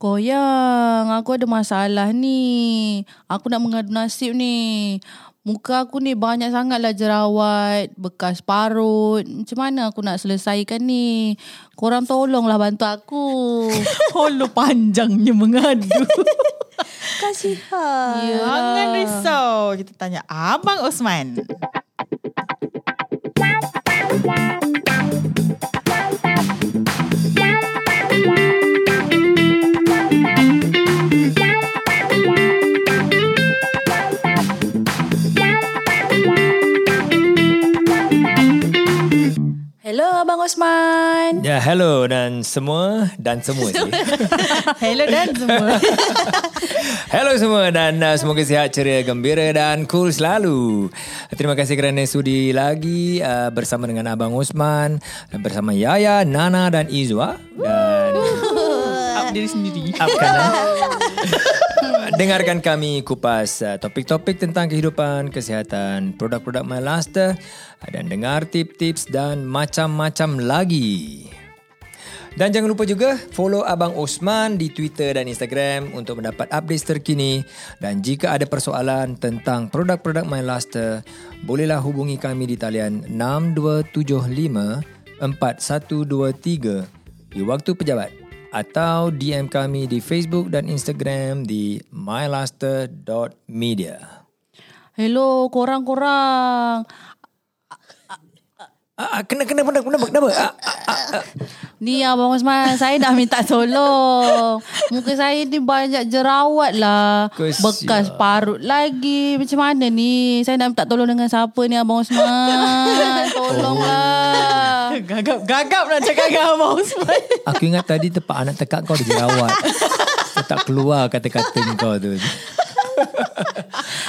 Koyang, aku ada masalah ni. Aku nak mengadu nasib ni. Muka aku ni banyak sangatlah jerawat, bekas parut. Macam mana aku nak selesaikan ni? Korang tolonglah bantu aku. Holo panjangnya mengadu. Kasihan. Ya. Jangan risau. Kita tanya Abang Osman. Abang Osman. Ya, hello dan semua dan semua je. Hello dan semua. hello semua dan uh, semoga sihat, ceria, gembira dan cool selalu. Terima kasih kerana sudi lagi uh, bersama dengan Abang Osman dan bersama Yaya, Nana dan Izwa dan Up diri sendiri. Upkan eh? Dengarkan kami kupas uh, topik-topik tentang kehidupan, kesihatan, produk-produk MyLaster dan dengar tips-tips dan macam-macam lagi. Dan jangan lupa juga follow Abang Osman di Twitter dan Instagram untuk mendapat update terkini. Dan jika ada persoalan tentang produk-produk MyLaster, bolehlah hubungi kami di talian 6275 4123 di waktu pejabat atau DM kami di Facebook dan Instagram di mylaster.media. Hello korang-korang. Ah, ah, kena kena kena kena kenapa? Ah, Ni Abang Osman, saya dah minta tolong. Muka saya ni banyak jerawat lah. Kesian. Bekas parut lagi. Macam mana ni? Saya nak minta tolong dengan siapa ni Abang Osman? Tolonglah. Gagap-gagap nak cakap dengan Abang Osman. aku ingat tadi tempat anak tekak kau ada jerawat. Kau tak keluar kata-kata kau tu.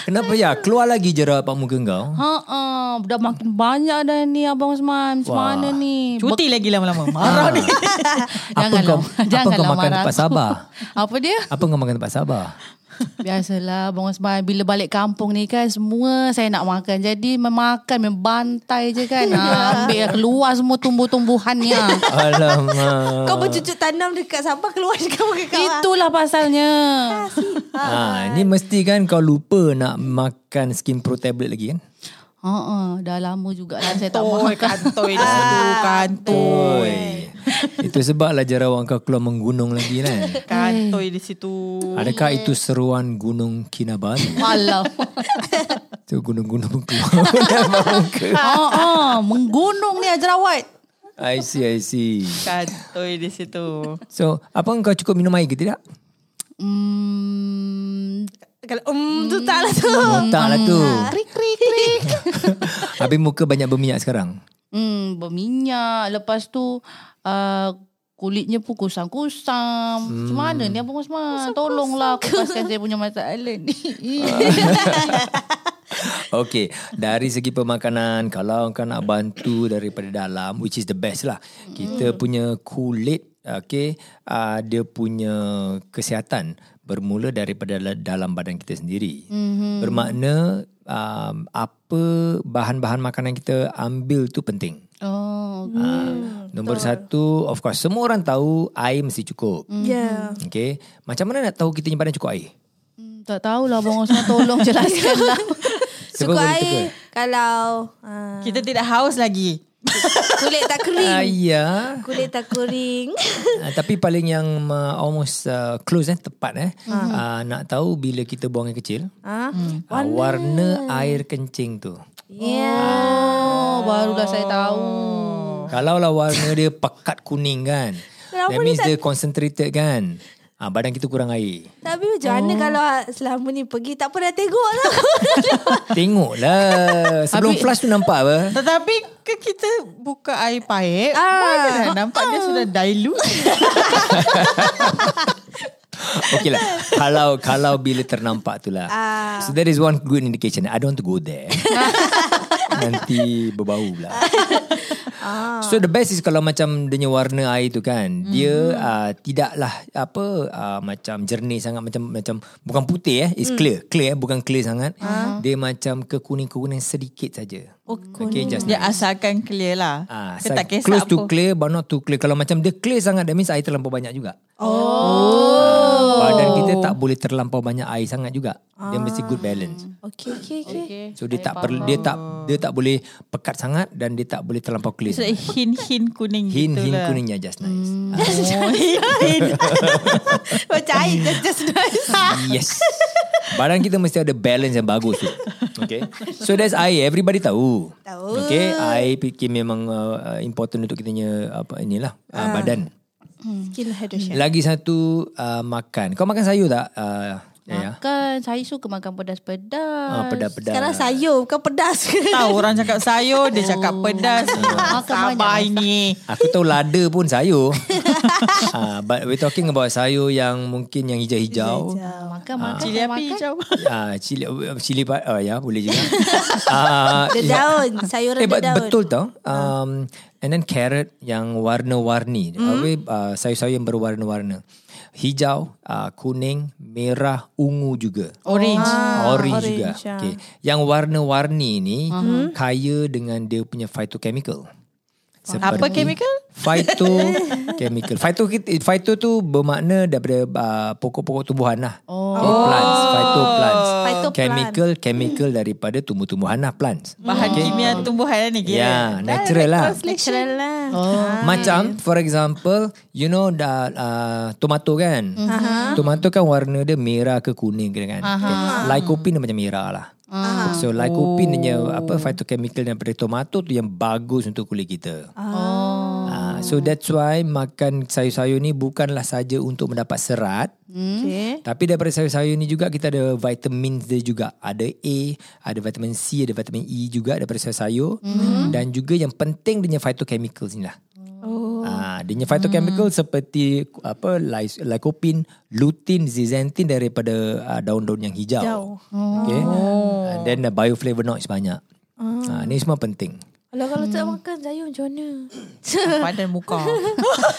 Kenapa ya? Keluar lagi jerawat pak muka kau? Ha ah, dah makin banyak dah ni Abang Osman. Macam Wah. mana ni? Cuti lagi lama-lama. Marah ni. Apa kau, apa Janganlah kau makan marah tempat. Sabah? Apa dia? Apa kau makan tempat Sabah? Biasalah Abang Osman Bila balik kampung ni kan Semua saya nak makan Jadi memakan Membantai je kan ha, Ambil keluar semua tumbuh-tumbuhannya Alamak. Kau bercucuk tanam dekat Sabah keluar dekat muka kau. ah. Itulah pasalnya Ha, ni mesti kan kau lupa nak makan skin pro tablet lagi kan? Ha, dah lama juga lah saya tak Kantoi, makan. kantoi di situ. Kantoi. Oi. Itu sebablah jerawat kau keluar menggunung lagi kan? Kantoi di situ. Adakah itu seruan Gunung Kinabalu? Malam. Tu gunung-gunung keluar. Ha, ha, menggunung ni jerawat. I see, I see. Kantoi di situ. So, apa kau cukup minum air ke tidak? Hmm, Kalau um tu tak lah tu. Oh, tak lah tu. Krik krik krik. Habis muka banyak berminyak sekarang. hmm, berminyak. Lepas tu uh, kulitnya pun kusam-kusam. Macam mana ni Abang Osman? Tolonglah kupaskan saya punya masalah ni. Okay, dari segi pemakanan, kalau kau nak bantu daripada dalam, which is the best lah. Kita punya kulit, okay, uh, dia punya kesihatan bermula daripada dal- dalam badan kita sendiri. Mm-hmm. Bermakna um, apa bahan-bahan makanan kita ambil tu penting. oh, Uh, nombor satu, of course, semua orang tahu air mesti cukup. Ya. Okay, macam mana nak tahu kita punya badan cukup air? Hmm, tak tahulah Abang Osman tolong jelaskan lah. Suka boleh air kalau ah, Kita tidak haus lagi. Kulit tak kering. ya. Kulit tak kering. Uh, tapi paling yang uh, almost uh, close eh tepat eh uh, nak tahu bila kita buang air kecil Ha? uh, warna air kencing tu Ya. Oh, barulah saya tahu. kalau lah warna dia pekat kuning kan Kenapa that means tak- dia concentrated kan uh, badan kita kurang air. Tapi macam mana kalau selama ni pergi tak pernah tengok lah. tengoklah. Sebelum Habis- flush tu nampak apa? Tetapi ke kita buka air paip, Ah. mana dah nampak dia sudah dilute. Okay lah. Kalau kalau bila ternampak tu lah. Ah. So that is one good indication. I don't want to go there Nanti berbau pula Ah. So the best is kalau macam dia warna air tu kan Mhm. Dia uh, tidaklah apa uh, macam jernih sangat Macam macam bukan putih eh. It's clear Clear eh bukan clear sangat Ah. Dia macam kekuning-kuning sedikit saja Oh, Okay just Dia asalkan clear lah. Ah, Kita tak kisah close apa. to clear but not too clear. Kalau macam dia clear sangat, that means air terlampau banyak juga. Oh. Badan kita tak boleh terlampau banyak air sangat juga. Dia mesti good balance. Okay, okay, okay. Okay. So dia tak perlu dia tak dia tak boleh pekat sangat dan dia tak boleh terlampau clear. So, sangat. hin-hin kuning Hin gitu hin lah. kuningnya just nice. Hmm. Oh, hin-hin. Macam air just, just nice. Yes. Badan kita mesti ada balance yang bagus tu. Okay. So that's air. Everybody tahu. Tahu. Okay. Air fikir memang uh, important untuk kita punya apa inilah uh, badan. Skin hydration. Lagi satu uh, makan. Kau makan sayur tak? Uh, ya. Makan Saya suka makan pedas-pedas Ah, pedas-pedas. Sekarang sayur bukan pedas ke? Tahu orang cakap sayur, dia cakap pedas. Makan Sabar ini. Aku tahu lada pun sayur. uh, but we're talking about sayur yang mungkin yang hijau-hijau. Makan makan Cili api makan. hijau. Ah, cili cili oh ya boleh juga. Ah, Dia daun. Sayuran eh, dia but, daun. betul tau. Um, and then carrot yang warna-warni. Mm. Uh, sayur-sayur yang berwarna-warna. Hijau, uh, kuning, merah, ungu juga. Orange. Ah, orange, orange, juga. ah. Okay. Yang warna-warni ni kaya dengan dia punya phytochemical. Apa chemical? Phytochemical. Phyto phyto tu bermakna daripada uh, pokok-pokok tumbuhan lah. Oh. Okay, plants, phytoplants. Phytoplant. Chemical, chemical daripada tumbuh-tumbuhan lah, plants. Bahan kimia tumbuhan ni kira. Ya, natural lah. Natural lah. Oh. Macam for example, you know da, uh, tomato kan? Uh-huh. Tomato kan warna dia merah ke kuning kan? Uh-huh. Okay. Lycopene dia macam merah lah. Uh-huh. So lycopene dia apa phytochemical daripada tomato tu yang bagus untuk kulit kita. Oh. So that's why makan sayur-sayur ni bukanlah saja untuk mendapat serat, Okay. tapi daripada sayur-sayur ni juga kita ada vitamin dia juga. Ada A, ada vitamin C, ada vitamin E juga daripada sayur-sayur dan juga yang penting dia punya phytochemicals ni lah. Oh. Ah, dia punya phytochemical seperti apa lycopene, lutein, zeaxanthin daripada uh, daun-daun yang hijau. Hijau. Okay. And then the bioflavonoids banyak. Ah, ni semua penting. Kalau kalau tak makan sayur macam mana? Padan muka.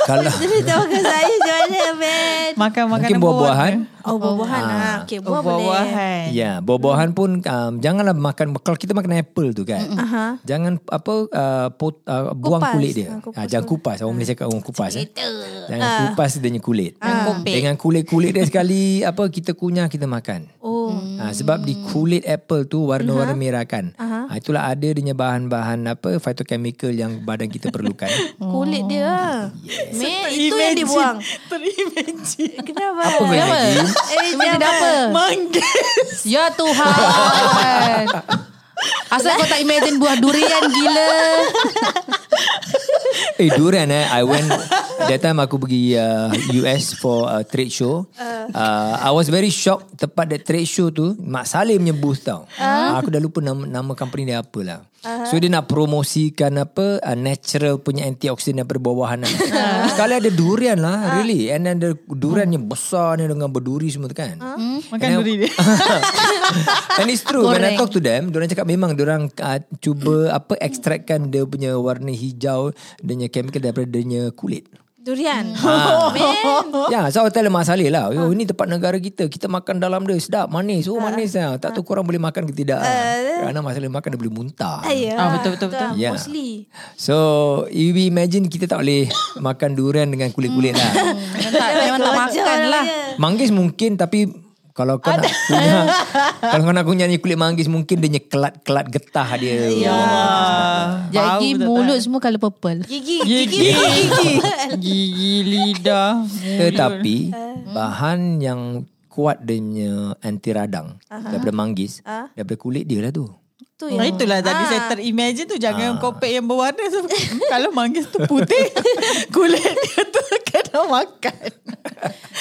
Kalau Jadi tak makan sayur macam mana, man? Makan makanan mungkin buah-buahan, Oh, buah-buahan lah. Okay, buah boleh. Buah-buahan. Ya, buah-buahan pun um, janganlah makan kalau kita makan apple tu kan. Aha. Jangan apa uh, pot, uh, buang Kupas. kulit dia. Ah, kupas Ah, jangan kupas. Orang Malaysia cakap orang kupas eh. Jangan kupas dia punya kulit. kopek. Dengan kulit-kulit dia sekali apa kita kunyah kita makan. Oh. Ha, sebab di kulit apple tu warna-warna merah kan. Ha, itulah ada dia bahan-bahan apa phytochemical yang badan kita perlukan. Kulit dia lah. Man, itu yang dibuang. Terimagine. Kenapa? apa kau imagine? Eh, Imagine apa? Manggis. Ya Tuhan. Asal kau tak imagine buah durian gila. Eh durian eh I went That time aku pergi uh, US For a trade show uh, I was very shocked Tepat that trade show tu Mak Saleh punya booth tau uh. Aku dah lupa nama, nama company dia apa lah uh-huh. So dia nak promosikan apa uh, Natural punya antioksidan Daripada buah-buahan uh. Sekali ada durian lah Really And then the durian yang besar ni Dengan berduri semua tu kan uh. Makan duri dia. And it's true When I Goreng. talk to them Diorang cakap memang Diorang uh, cuba Apa Extractkan dia punya Warna hijau Dia punya chemical Daripada dia punya kulit Durian. Ah. Man. Ya, so I tell Mak Saleh lah. Yo, ini tempat negara kita. Kita makan dalam dia sedap, manis. Oh, manis lah. Tak tahu korang boleh makan ke tidak. Kerana Mak Saleh makan dia boleh muntah. Ya. Ah, betul, betul, betul. Ya. Mostly. So, you imagine kita tak boleh makan durian dengan kulit-kulit lah. Memang tak, memang tak makan lah. Manggis mungkin tapi kalau kau nak kunyah kalau kau nak kunyah ni kulit manggis mungkin dia punya kelat-kelat getah dia. Ya. Jadi mulut semua colour purple. Gigi. Gigi. Gigi. Gigi lidah. Tetapi bahan yang kuat dia punya anti radang daripada manggis daripada kulit dia lah tu. Tu Nah, yang itulah tadi saya terimagine tu jangan kopek yang berwarna so, kalau manggis tu putih kulit dia tu kena makan.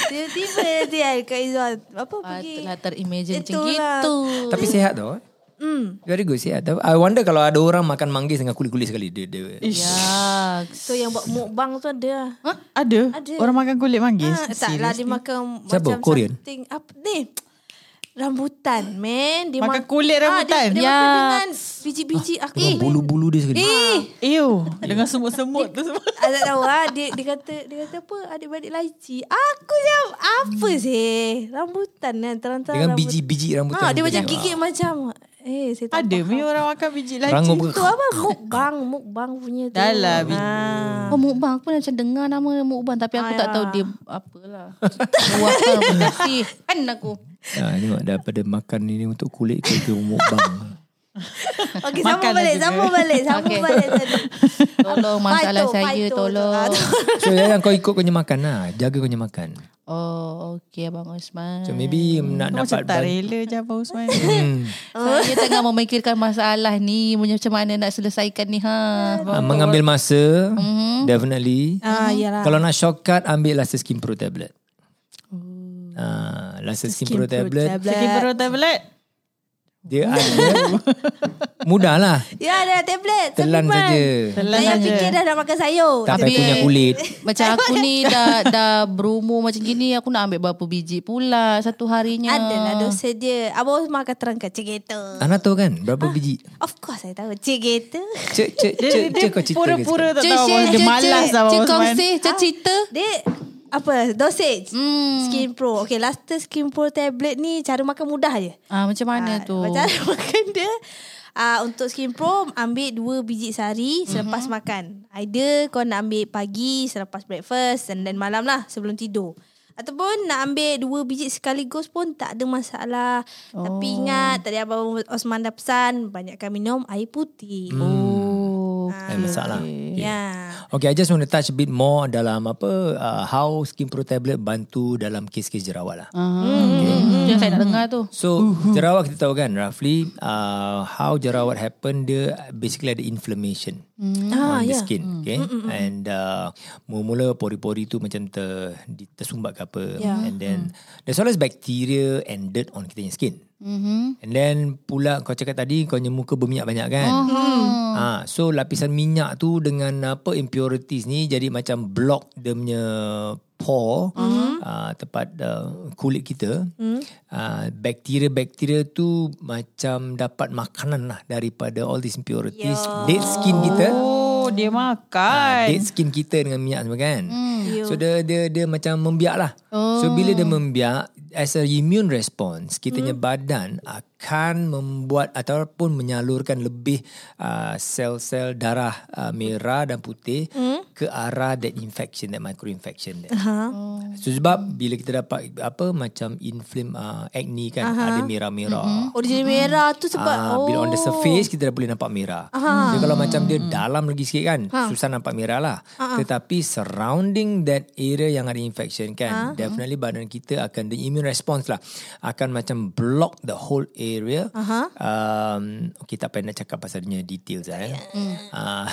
tiba-tiba nanti kan Kak Izzuan apa pergi. Patutlah terimagine macam Itulah. gitu. Tapi sihat tau. eh. Hmm. Very good sihat. Tapi I wonder kalau ada orang makan manggis dengan kulit-kulit sekali dia dia. Ya. So yang buat mukbang tu ada. Ha? Ada? Ada. Orang makan kulit manggis? Ah, tak lah dia makan Siapa? macam Korean? something apa ni? Rambutan, man. Dia Makan mak- kulit Ah, rambutan? dia, dia Ya. makan dengan biji-biji. Aku Dengan bulu-bulu dia sekali. Eh, Ew, dengan semut-semut tu semua. Ah, tak tahu lah dia, dia kata dia kata apa adik-beradik laici aku macam apa sih rambutan kan terang-terang Dengan rambut- biji-biji rambutan. ha, dia macam gigit macam Eh, saya tak Ada mi orang makan biji laci. Rangup ke? Tu apa? Mukbang, mukbang punya tu. Dah lah, biji. Ah. Oh mukbang Aku pun macam dengar nama mukbang Tapi aku Ah, tak tahu dia Apalah Luahkan aplikasi Kan aku Ha, tengok daripada makan ini untuk kulit ke ke mukbang. Okey, sambung balik, sambung balik, sambung Okey. balik tadi. Tolong masalah Paito, saya paito. Tolong Ah, tu. So jangan kau ikut kau punya makan lah. Jaga kau punya makan. Oh okay Abang Osman So maybe nak Macam dapat tak ban- rela je Abang Usman. Hmm. Saya tengah memikirkan masalah ni Macam mana nak selesaikan ni ha. Ah, mengambil masa definitely. Ah, yalah. Kalau nak shortcut ambil Lasa Skin Pro tablet. Ah, Lasa Skin, Pro, tablet, Skin Pro tablet. Dia ada mudah lah. Ya, ada tablet. Telan saja. Telan Saya saja. fikir dah nak makan sayur. Tak payah Tapi- punya kulit. Macam aku ni dah dah berumur macam gini Aku nak ambil berapa biji pula Satu harinya Adalah dosa dia. Abang Osman akan terangkan. Cik Gator. Anda tahu kan berapa biji? Of course saya tahu. Cik Gator. Cek cek Dia, cek dia cek kau cerita ke pura-pura sekarang? tak Cik, tahu. cik, Abang. Dia cik, malas cik. Abang Cik Usman. kongsi Cik cerita Dia apa dosage Hmm. skin pro okay Luster skin pro tablet ni cara makan mudah je Ah Macam mana Ah, tu Cara makan dia uh, Untuk skin pro Ambil dua biji sehari Selepas Mhm. makan Either kau nak ambil pagi Selepas breakfast And then malam lah Sebelum tidur Ataupun nak ambil dua biji sekaligus pun tak ada masalah. Oh. Tapi ingat tadi Abang Osman dah pesan banyakkan minum air putih. Oh Eh, masalah. Ya. Yeah. Okay, I just want to touch a bit more dalam apa uh, how Skin Pro tablet bantu dalam kes-kes jerawat lah. Ah, okay. Yang saya nak dengar tu So jerawat kita tahu kan roughly uh, how jerawat happen dia basically ada inflammation Ah, on the ya. skin okay. And uh, mula-mula pori-pori tu macam ter, tersumbat ke apa. Ya. and then there's always bacteria and dirt on kita punya skin. Mm-hmm. and then pula kau cakap tadi kau punya muka berminyak banyak kan? Uh-huh. Ha, so lapisan minyak tu dengan apa impurities ni jadi macam block dia punya pore uh-huh. uh, tempat uh, kulit kita. Uh-huh. Uh, bakteria-bakteria tu macam dapat makanan lah daripada all these impurities. Ya. Dead skin kita. Oh, dia makan. dead skin kita dengan minyak semua kan. Ya. So dia dia dia macam membiak lah. Oh. So bila dia membiak as a immune response, kitanya hmm. badan akan membuat ataupun menyalurkan lebih uh, sel-sel darah uh, merah dan putih hmm. ke arah that infection, that micro-infection. There. Ha. So sebab bila kita dapat apa macam inflame uh, acne kan uh-huh. ada merah-merah. Mm-hmm. Oh dia jadi merah tu sebab oh. bila on the surface kita dah boleh nampak merah. Dia kalau macam dia dalam lagi sikit kan, susah nampak merah lah. Tetapi surrounding that area yang ada infection kan, definitely badan kita akan the immune response lah akan macam block the whole area. Um, okay tak payah nak cakap pasal dia punya details lah eh. Ah.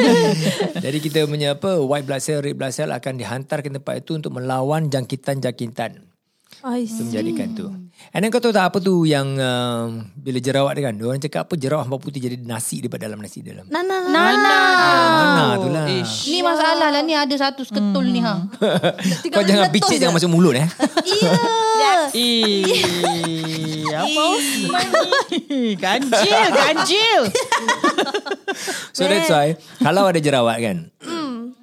Jadi kita punya apa white blood cell, red blood cell akan dihantar ke tempat itu untuk melawan jangkitan-jangkitan. I Itu see. menjadikan tu. And then kau tahu tak apa tu yang uh, bila jerawat dia kan, orang cakap apa jerawat hamba putih jadi nasi dia dalam nasi dalam. Nah, nah, nah. Nana tu lah. Ni masalah lah ni Ada satu seketul ni ha Kau jangan picit jangan masuk mulut eh. Iya. Eh, apa? Ganjil, ganjil. So that's why kalau ada jerawat kan.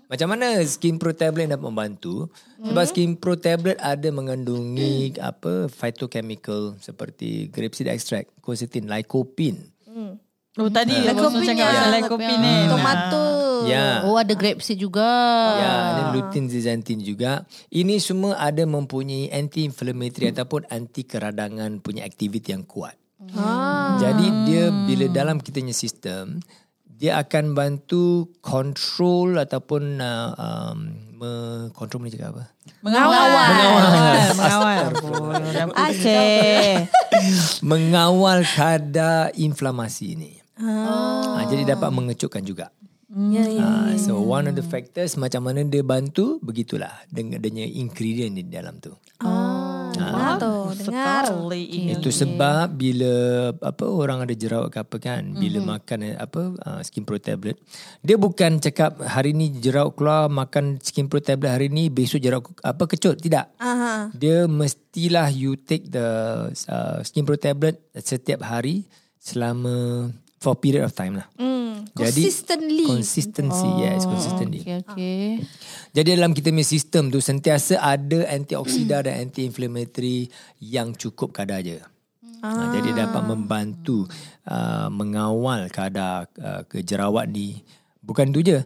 Macam mana Skin Pro tablet dapat membantu? Sebab Skin Pro tablet ada mengandungi apa phytochemical seperti grapeseed extract, quercetin, lycopene. Oh, tadi cakap pasal lycopene. Tomato. Ya. Oh ada grape seed juga Ya, dan lutein zeaxanthin juga. Ini semua ada mempunyai anti-inflammatory ataupun anti keradangan punya aktiviti yang kuat. Ah. Jadi dia bila dalam kita punya sistem, dia akan bantu control ataupun uh, um, me, control ni cakap apa? Mengawal. Mengawal. Mengawal. Okay. Mengawal kadar inflamasi ni. Ah. jadi dapat mengecutkan juga. Ya, ya. Ah, so one of the factors macam mana dia bantu begitulah dengan adanya ingredient di dalam tu. Ah, dengar tu, dengar. Sekali ini. Itu sebab bila apa orang ada jerawat ke apa kan, bila Mhm. makan apa uh, skin pro tablet, dia bukan cakap hari ni jerawat keluar makan skin pro tablet hari ni besok jerawat apa kecut, tidak. Aha. Dia mestilah you take the uh, skin pro tablet setiap hari selama for a period of time lah. Hmm. Jadi Consistently. consistency, yes, consistency. Okay okay Jadi dalam kita punya sistem tu sentiasa ada antioksidan dan anti-inflammatory yang cukup kadar je. Ah. Jadi dia dapat membantu uh, mengawal kadar uh, kejerawat ni. Bukan tu je.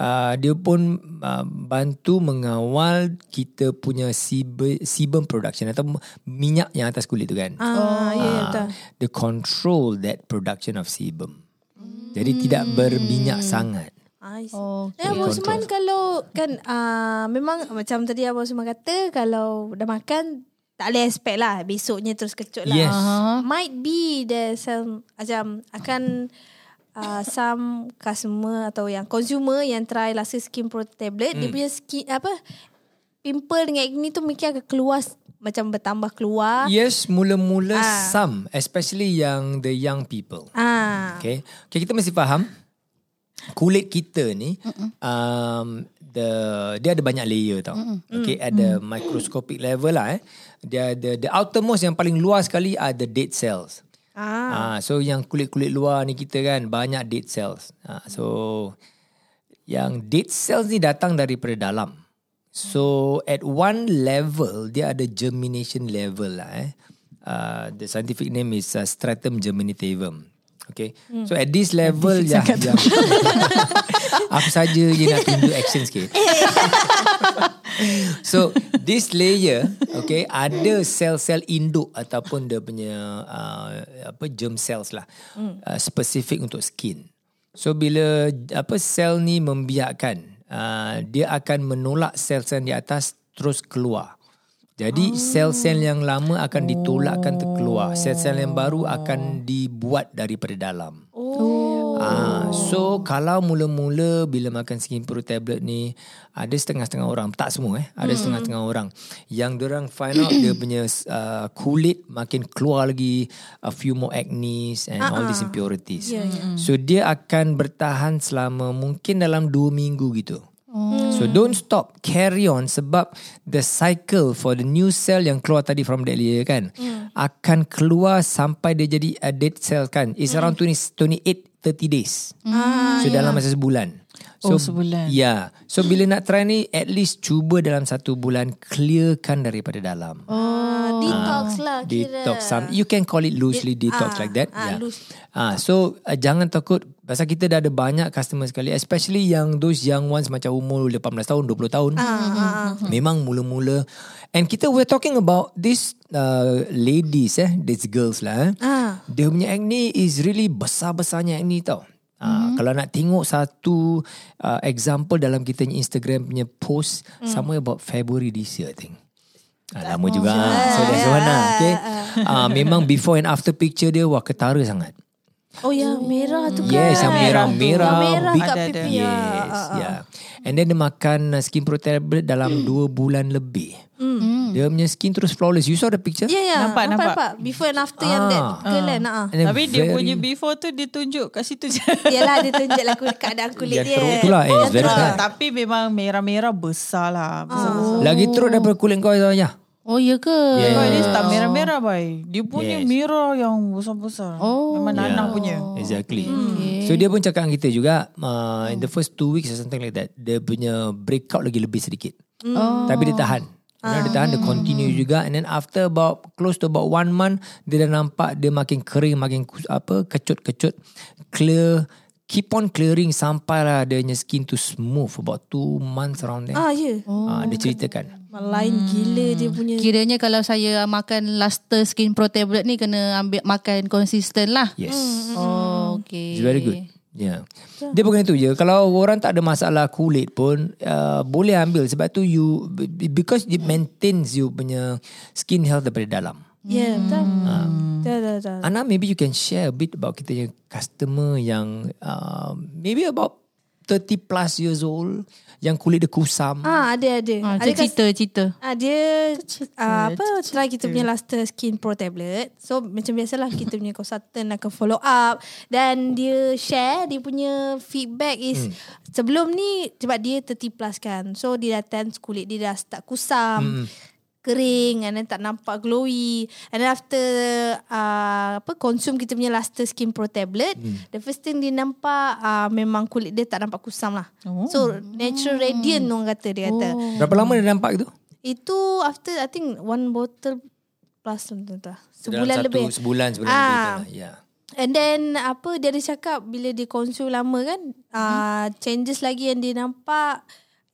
Uh, dia pun uh, bantu mengawal kita punya sebum, sebum production atau minyak yang atas kulit tu kan. Ah, ya, ya, Ah, betul. They control that production of sebum. Jadi tidak berminyak sangat. I see. Oh, Eh, Abang Usman kalau kan uh, memang macam tadi Abang Usman kata kalau dah makan tak boleh expect lah besoknya terus kecut lah. Yes. Uh-huh. Might be there some macam akan uh, some customer atau yang consumer yang try Lasa Skin Pro tablet Hmm. dia punya skin apa pimple dengan acne tu mungkin akan keluar macam bertambah keluar. Yes, mula-mula Ah. some, especially yang the young people. Ah. Okay. okay, kita mesti faham kulit kita ni um, the dia ada banyak layer tau. Okay, ada microscopic level lah eh. Dia ada the outermost yang paling luar sekali are the dead cells. Ah. Ah, so yang kulit-kulit luar ni kita kan banyak dead cells. Ah, so yang dead cells ni datang daripada dalam. So at one level dia ada germination level lah eh. Uh, the scientific name is uh, stratum germinativum. Okay. So at this level yang, yang apa saja je nak tunjuk action sikit. so this layer okay ada sel-sel induk ataupun dia punya uh, apa germ cells lah uh, spesifik untuk skin. So bila apa sel ni membiarkan uh, dia akan menolak sel-sel di atas terus keluar. Jadi sel-sel yang lama akan ditolakkan terkeluar. Sel-sel yang baru akan dibuat daripada dalam. Oh. Ah, so kalau mula-mula bila makan skin pro tablet ni ada setengah-setengah orang, tak semua eh, ada setengah-setengah orang. Yang orang find out dia punya uh, kulit makin keluar lagi a few more acne and all these impurities. Ya, ya. So dia akan bertahan selama mungkin dalam 2 minggu gitu. So don't stop. Carry on Sebab The cycle For the new cell Yang keluar tadi From that layer kan? Akan keluar Sampai dia jadi A dead cell kan? It's around 20, 28 30 days. So dalam masa sebulan Oh, sebulan. Ya yeah. So bila nak try ni At least cuba dalam satu bulan Clearkan daripada dalam Ah, detox lah kira. Detox some, You can call it loosely Detox ah, like that ah, yeah. loose. Ah, So uh, jangan takut Pasal kita dah ada banyak customer sekali Especially yang Those young ones Macam umur 18 tahun 20 tahun Ah, Memang mula-mula And kita we're talking about This uh, ladies eh These girls lah eh. Ah. Dia punya acne Is really besar-besarnya acne tau Uh, Kalau nak tengok satu uh, example dalam kita punya Instagram punya post somewhere about February this year I think. Ah, lama juga. ah. So that's one lah. Okay. Ah, memang before and after picture dia wah ketara sangat. Oh ya, merah tu kan. Yes, yang merah-merah. Yang merah big- kat Ada, ada. pipi. Yes, yeah. And then dia makan uh, skin pro tablet dalam 2 bulan lebih. Dia punya skin terus flawless. You saw the picture? Ya, ya. Nampak, nampak. Before and after yang Ah. that girl kan. ah. And then Tapi dia punya before tu dia tunjuk kat situ je. Yalah, dia tunjuk lah kulit- keadaan kulit Yang dia. teruk tu lah. Eh, Ah, bad. tapi memang merah-merah besar lah. Besar-besar. Lagi teruk daripada kulit kau ya. Oh ya ke? Yeah. Kau ni tak merah-merah boy. Dia punya Yes. merah yang besar-besar. Oh. Memang nanah punya. Exactly. So dia pun cakap kita juga uh, in the first two weeks or something like that, dia punya breakout lagi lebih sedikit. Oh. Tapi dia tahan. Dia, dia tahan, dia continue juga and then after about close to about one month, dia dah nampak dia makin kering, makin apa kecut-kecut, clear, keep on clearing sampai lah dia punya skin tu smooth about two months around there. Ah, ya. Ah, dia ceritakan. Lain gila dia punya. Kiranya kalau saya makan Luster Skin Pro tablet ni kena ambil makan konsisten lah. Yes. Oh, okay. It's very good. Yeah. Dia bukan itu je. Kalau orang tak ada masalah kulit pun uh, boleh ambil sebab tu you because it maintains you punya skin health daripada dalam. Ya, betul. Ah. Betul, betul, betul. Ana maybe you can share a bit about kita punya customer yang uh, maybe about 30 plus years old yang kulit dia kusam. Ah, ada, ada. Ah, ada kas- cerita, cerita. Ah, dia ah, apa try kita punya Luster Skin Pro tablet. So macam biasalah kita punya consultant akan follow up dan dia share dia punya feedback is sebelum ni sebab dia 30 plus kan. So dia dah tense kulit dia dah start kusam. Kering and then tak nampak glowy and then after uh, apa consume kita punya Luster Skin Pro tablet the first thing dia nampak uh, memang kulit dia tak nampak kusam lah Oh. so natural radiant orang kata dia kata Berapa lama dia nampak itu? itu after I think one bottle plus tu. Dalam Sebulan satu, lebih. Sebulan, sebulan Ah. lebih. lah. Ya. And then apa dia ada cakap bila dia consume lama kan uh, changes lagi yang dia nampak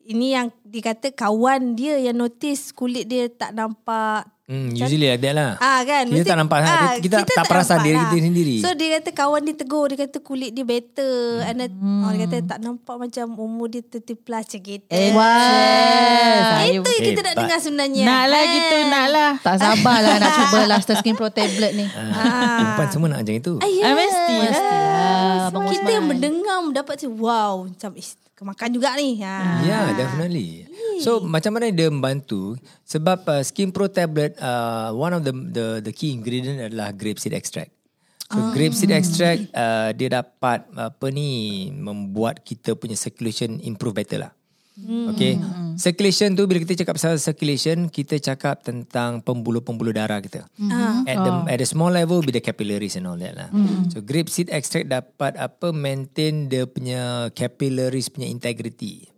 ini yang dikata kawan dia yang notice kulit dia tak nampak Hmm, usually like that lah. Ah kan Kita tak nampak, ah, kita tak perasan diri nampak kita sendiri. So dia kata kawan dia tegur Dia kata kulit dia better hmm. And then, oh, Dia kata tak nampak macam Umur dia 30 plus macam kita Eh, Wah. saya Itu yang kita nak Hebat. dengar sebenarnya nak lah Eh. gitu, nak lah. Tak sabar lah nak cuba Luster Skin Pro tablet ni. Ah. Perempuan semua nak macam itu. Ah, ya. Ah, mesti lah. Abang Kita yang mendengar Dapat macam wow Macam kemakan juga ni ha. Ya, yeah, definitely. So macam mana dia membantu? Sebab uh, Skin Pro tablet uh, one of the the the key ingredient adalah grapeseed extract. So Ah. grapeseed extract uh, dia dapat apa ni membuat kita punya circulation improve better lah. Hmm. Okay. Circulation tu bila kita cakap pasal circulation, kita cakap tentang pembuluh-pembuluh darah kita. Ah. At the at the small level be the capillaries and all that lah. So grapeseed extract dapat apa maintain dia punya capillaries punya integrity.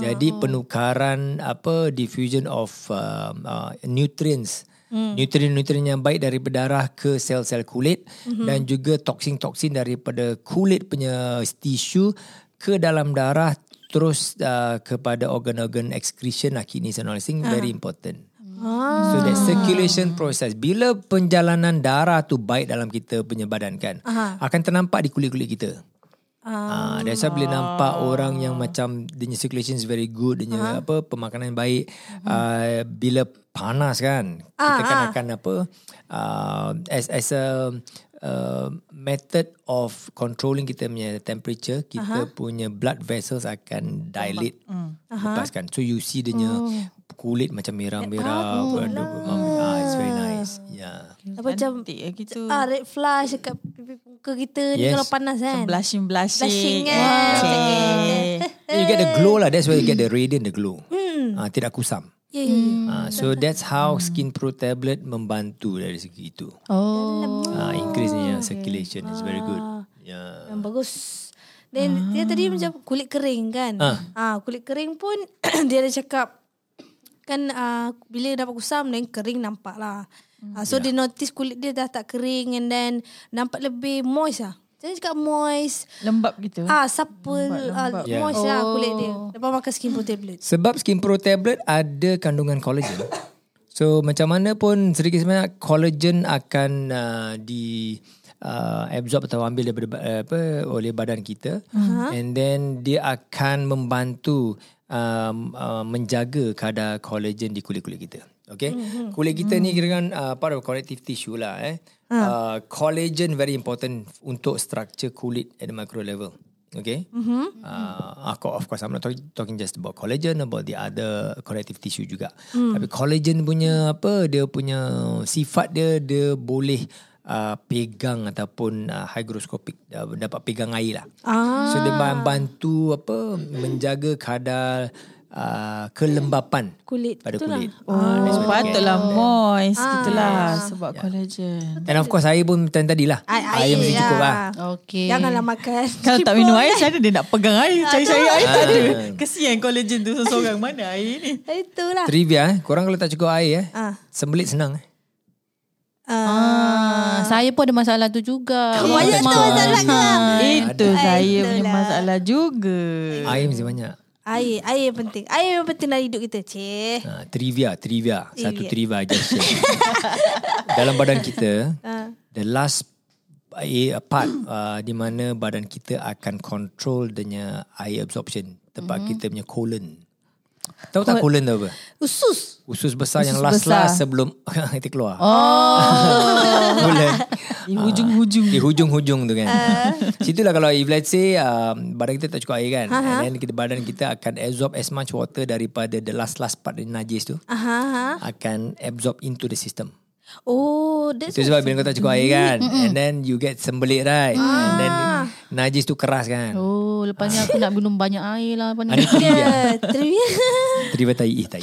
Jadi penukaran apa diffusion of uh, uh, nutrients Nutrien-nutrien yang baik dari darah ke sel-sel kulit dan juga toksin-toksin daripada kulit punya tisu ke dalam darah terus uh, kepada organ-organ excretion lah. Kidneys and all this thing very important. Ah. So that circulation process bila penjalanan darah tu baik dalam kita punya badan kan akan ternampak di kulit-kulit kita. Ah, that's why bila nampak orang yang macam dia circulation is very good, dia punya apa pemakanan baik, uh, bila panas kan, kita kan akan apa uh, as as a uh, method of controlling kita punya temperature, kita punya blood vessels akan dilate, lepaskan. So you see dia punya kulit macam merah-merah, beradu- ah, it's very nice. Yeah. Apa macam lah gitu. ah, Red flush Dekat pipi muka kita ni Yes. Kalau panas kan Blushing, blushing. Blushing kan Okay. You get the glow lah. That's why you get the radiant, the glow. Ah, tidak kusam. Ya ya ya Ah, so that's how Skin Pro tablet membantu dari segi itu. Oh. Ah, increase ni yang circulation is very good. Yeah. Yang bagus Then dia tadi macam kulit kering kan Ah. ah. Kulit kering pun Dia ada cakap Kan ah, Bila dapat kusam Then kering nampak lah ah, So dia notice kulit dia dah tak kering And then Nampak lebih moist lah Dia cakap moist Lembab gitu. Ah, supple, ah, Yeah. moist lah kulit dia. Lepas makan skin pro tablet. Sebab Skin Pro tablet ada kandungan collagen. So macam mana pun sedikit sebanyak collagen akan uh, di uh, absorb atau ambil daripada uh, apa oleh badan kita uh-huh. and then dia akan membantu um, uh, menjaga kadar collagen di kulit-kulit kita. Okay. Mm-hmm. Kulit kita ni kira kan uh, part of connective tissue lah eh. Uh, collagen very important untuk structure kulit at the micro level. Okay. Mm-hmm. Uh, of course, I'm not talking, talking just about collagen, about the other connective tissue juga. Mm. Tapi collagen punya apa, dia punya sifat dia, dia boleh uh, pegang ataupun uh, hygroscopic, uh, dapat pegang air lah. Ah. So dia bantu apa, menjaga kadar uh, kelembapan Kulit. pada kulit. Oh, Ah, that's what they patutlah moist gitulah sebab collagen. And of course air pun macam tadi lah. Air, Air mesti cukup lah. Okay. Janganlah makan. Kalau tak minum air, macam mana dia nak pegang air? Cari-cari air tak ada. Ah. Kesian collagen tu seseorang. Mana air ni? Itulah. Trivia eh, korang kalau tak cukup air eh, Ah. sembelit senang eh. Ah, saya pun ada masalah tu juga. Banyak tu masalah ke? Itu saya punya masalah juga. Air mesti banyak. Air. Air yang penting. Air yang penting dalam hidup kita. Cik. Ha, trivia, trivia. Satu Trivia. trivia just share. Dalam badan kita, Ah. the last air part uh, di mana badan kita akan control dengan air absorption. Tempat Mhm. kita punya colon. Tahu tak colon tu apa? Usus. Usus besar yang Usus last-last besar. sebelum kita keluar. Oh. colon. Di hujung-hujung. Di hujung-hujung tu kan. Ah. Situlah kalau if let's say um, badan kita tak cukup air kan. And then kita, badan kita akan absorb as much water daripada the last-last part dari najis tu. Aha. Akan absorb into the system. Oh, that's Itu sebab bila kau tak cukup air kan. And then you get sembelit right. And then najis tu keras kan. Oh, lepas ni aku nak minum banyak air lah. Apa ni? Ini trivia. Yeah, trivia. Trivia tai. Eh, tai.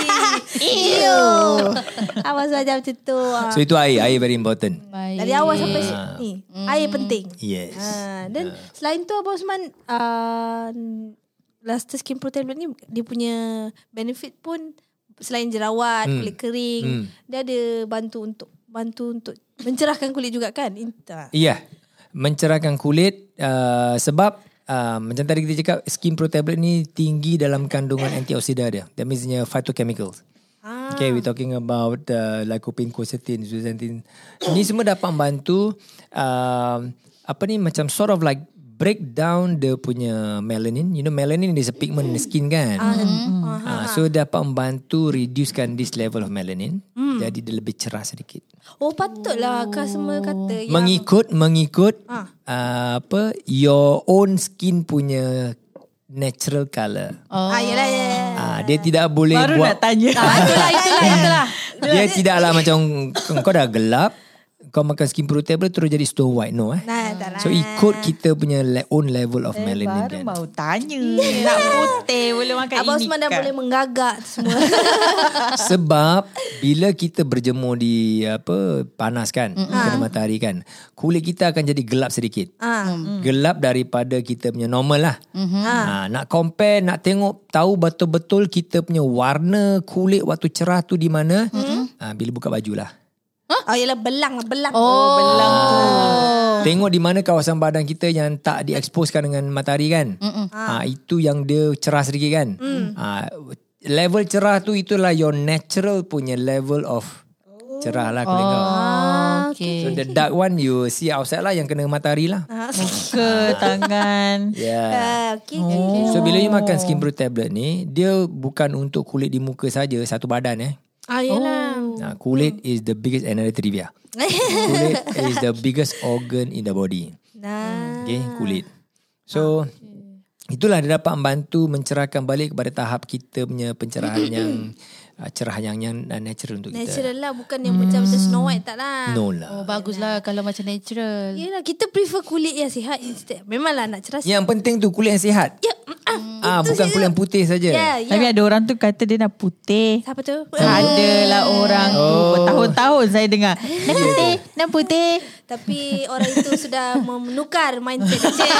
Iyo. Awas macam macam tu. Ah. So itu air. Air very important. Baik. Dari awal sampai ni. Air penting. Yes. Ah, dan selain tu Abang Osman uh, Luster Skin Pro Tablet ni dia punya benefit pun selain jerawat, kulit kering, dia ada bantu untuk bantu untuk mencerahkan kulit juga kan? Inta. Iya. Mencerahkan kulit uh, sebab uh, macam tadi kita cakap skin pro tablet ni tinggi dalam kandungan antioksida dia. That means dia phytochemicals. Ah. Okay, we talking about uh, lycopene, quercetin, zeaxanthin. Ni semua dapat membantu uh, apa ni macam sort of like break down dia punya melanin. You know melanin is a pigment in the skin kan. Ah, so dapat membantu reducekan this level of melanin. Jadi dia lebih cerah sedikit. Oh patutlah customer kata yang Mengikut mengikut uh, apa your own skin punya natural color. Oh. Ah, yelah, yelah. Ah, dia tidak boleh Baru buat nak tanya. Ah, itulah, itulah, itulah. dia tidaklah macam kau dah gelap kau makan skin pro tablet terus jadi stone white no eh. Nah, tak lah. So ikut kita punya le- own level of melanin Baru kan. mau tanya. Nak putih boleh makan Abang ini Osman dah kan? boleh menggagak semua. Sebab bila kita berjemur di apa panas kan, kena matahari kan, kulit kita akan jadi gelap sedikit. ah. Gelap daripada kita punya normal lah. Ha, nak compare, nak tengok tahu betul-betul kita punya warna kulit waktu cerah tu di mana. Ha, bila buka baju lah. Oh, yelah belang lah, belang. Oh, belang tu. Tengok di mana kawasan badan kita yang tak dieksposkan dengan matahari kan. Ha, itu yang dia cerah sedikit kan. Ha, level cerah tu itulah your natural punya level of cerah lah kulit kau. Oh, okay. So the dark one you see outside lah yang kena matahari lah. Ke tangan. Yeah. Ah, okay, okay. So bila you makan skin pro tablet ni, dia bukan untuk kulit di muka saja, satu badan eh. Ah, yelah. Nah, kulit is the biggest another trivia. kulit is the biggest organ in the body. Nah. Okay, kulit. So itulah dia dapat membantu mencerahkan balik kepada tahap kita punya pencerahan yang uh, cerah yang yang natural untuk kita. Natural lah, bukan yang macam-macam Snow White tak lah. No lah. Oh, baguslah kalau macam natural. Yelah, kita prefer kulit yang sihat instead. Memanglah nak cerah Yang penting tu kulit yang sihat. Ya, Ah, bukan kulit yang putih saja. ya, ya. Tapi ada orang tu kata dia nak putih. Siapa tu? Adalah orang tu Oh. Bertahun-tahun saya dengar Nak putih Nak putih Tapi orang itu sudah menukar mindset dia.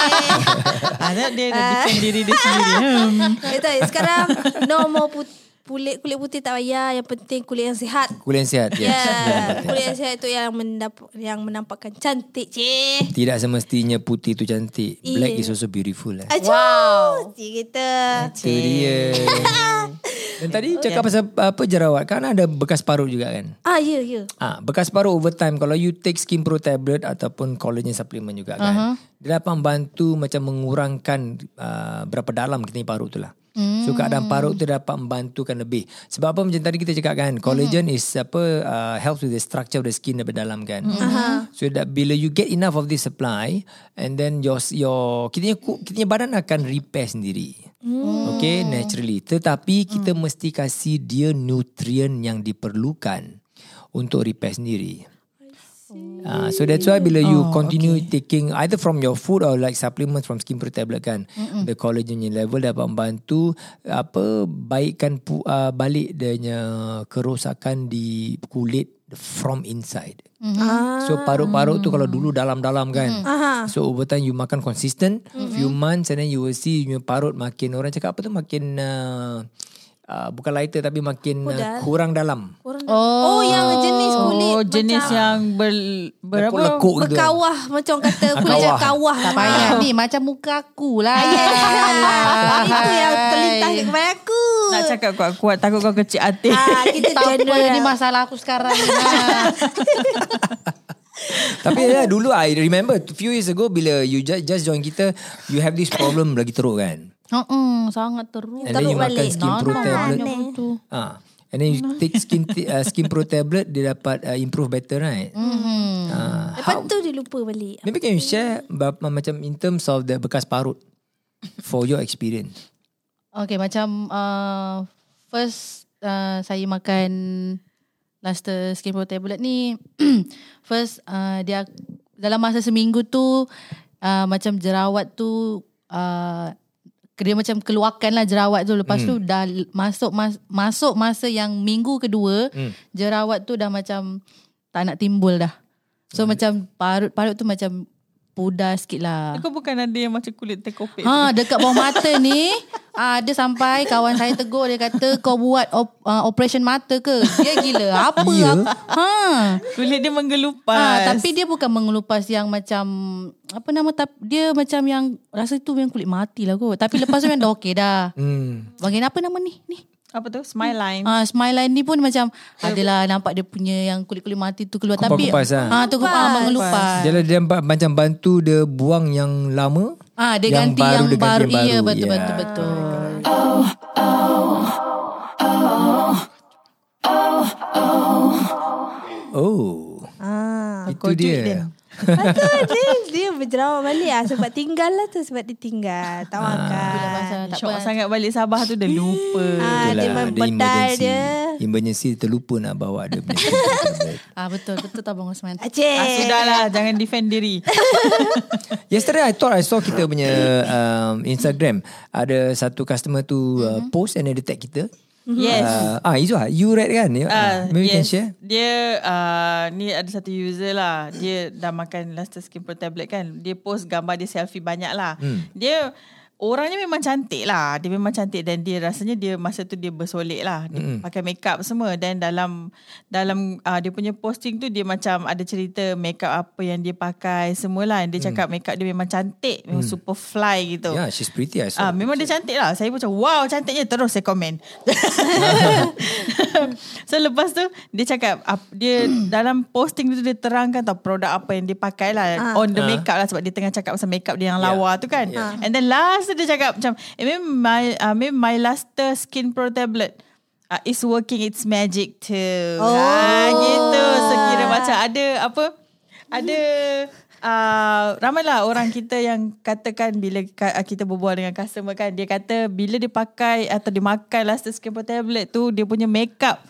Ada dia dah defend diri dia sendiri hmm. Itu sekarang no more put, kulit kulit putih tak payah, yang penting kulit yang sihat. Kulit yang sihat. Ya, Yes. yeah, kulit yang sihat itu yang mendap yang menampakkan cantik, cik. Tidak semestinya putih tu cantik. Black Iya. is also beautiful lah. Wow. Cik kita. Itu dia. Dan tadi cakap pasal apa jerawat. Kan ada bekas parut juga kan? Ah, ya, ya. Ah, bekas parut over time kalau you take skin pro tablet ataupun collagen supplement juga kan. Uh-huh. Dia dapat membantu macam mengurangkan uh, berapa dalam kita ni parut tu lah. Mm. So keadaan parut tu dapat membantukan lebih. Sebab apa macam tadi kita cakap kan, collagen mm. is apa uh, helps with the structure of the skin daripada dalam kan. Mm. So that bila you get enough of this supply and then your your kita kita badan akan repair sendiri. Mm. Okay, naturally. Tetapi kita mm. mesti kasih dia nutrien yang diperlukan untuk repair sendiri. Uh, so that's why bila you oh, continue okay. taking either from your food or like supplements from skin pro tablet kan Mm-mm. the collagen level dapat membantu apa baikkan uh, balik dia kerosakan di kulit from inside. Mm-hmm. So parut-parut tu kalau dulu dalam-dalam kan. Mm-hmm. So over time you makan consistent mm-hmm. few months and then you will see your parut makin orang cakap apa tu makin uh, Uh, bukan lighter tapi makin uh, kurang dalam. Kurang oh. oh, yang jenis kulit Oh, jenis macam yang ber, berapa? Lekuk-lekuk gitu. berkawah macam kata kulit Kawah. macam kawah. Tak payah ni macam muka aku lah. Itu yang terlintas kat kepala aku. Nak cakap kuat-kuat takut kau kecil hati. Ah, kita Tak apa general. ni masalah aku sekarang ni. lah. Tapi ya dulu I remember few years ago bila you just, just join kita you have this problem lagi teruk kan. Uh-uh, sangat teruk. And then you Teruk makan balik. skin pro Nah, tablet. nah. Ah. And then you take skin uh, skin pro tablet dia dapat uh, improve better right. Hmm. Ah. Lepas tu dia lupa balik. Maybe can you share macam in terms of the bekas parut for your experience. Okay, macam uh, first uh, saya makan Luster Skin Pro Tablet ni first uh, dia dalam masa seminggu tu uh, macam jerawat tu uh, dia macam keluarkan lah jerawat tu lepas hmm. tu dah masuk mas, masuk masa yang minggu kedua hmm. jerawat tu dah macam tak nak timbul dah. So hmm. macam parut-parut tu macam pudar sikit lah. Kau bukan ada yang macam kulit teh kopek tu? Ha dekat bawah mata ni ah dia sampai kawan saya tegur dia kata kau buat op, uh, operation mata ke? Dia gila. Apa? Ya? apa? Ha. Kulit dia menggelupas. Ha, tapi dia bukan mengelupas yang macam apa nama tap, dia macam yang rasa tu yang kulit mati lah kot. Tapi lepas tu memang dah okey dah. Hmm. Bagian apa nama ni? Ni. Apa tu? Smile line. Ah, smile line ni pun macam adalah nampak dia punya yang kulit-kulit mati tu keluar tapi Kupas-kupas lah. ah tu ah, mengelupas. Dia, dia ba- macam bantu dia buang yang lama. Ah dia Yang ganti baru yang dia ganti baru. yang baru. Iya betul Ya. betul betul. Oh. Ah. Itu kau tweet dia. Betul dia, dia berjerawat balik ah sebab tinggal lah tu sebab dia tinggal. Tahu Bila kan. tak Syok apa. sangat balik Sabah tu dah lupa. Ah, dia Itulah, main bedal dia. Emergency terlupa nak bawa dia punya. Ah betul betul tak Bang Osman. Aceh. Ah, sudahlah, jangan defend diri. Yesterday I thought I saw kita punya um, Instagram ada satu customer tu uh, post and then dia tag kita. Yes. Uh, ah Izwa, you read kan? Ah, uh, maybe you can yes. share. Dia uh, ni ada satu user lah. Dia dah makan Luster Skin Pro tablet kan. Dia post gambar dia selfie banyak lah. Hmm. Dia orangnya memang cantik lah. Dia memang cantik dan dia rasanya dia masa tu dia bersolek lah. Dia Hmm. pakai makeup semua dan dalam dalam uh, dia punya posting tu dia macam ada cerita makeup apa yang dia pakai semualah. Dia cakap makeup dia memang cantik, memang super fly gitu. Yeah, she's pretty. I saw. Ah, memang dia cantik lah. Saya pun macam wow cantiknya terus saya komen. so lepas tu dia cakap ap, dia dalam posting tu dia terangkan tau produk apa yang dia pakai lah on the makeup lah sebab dia tengah cakap pasal makeup dia yang lawa tu kan. And then last tu dia cakap macam eh, maybe my uh, maybe my Luster Skin Pro tablet uh, is working its magic too. Oh. Ah, gitu. So kira macam ada apa ada Uh, ramailah orang kita yang katakan bila ka- uh, kita berbual dengan customer kan dia kata bila dia pakai atau dia makan Luster Skin Pro tablet tu dia punya makeup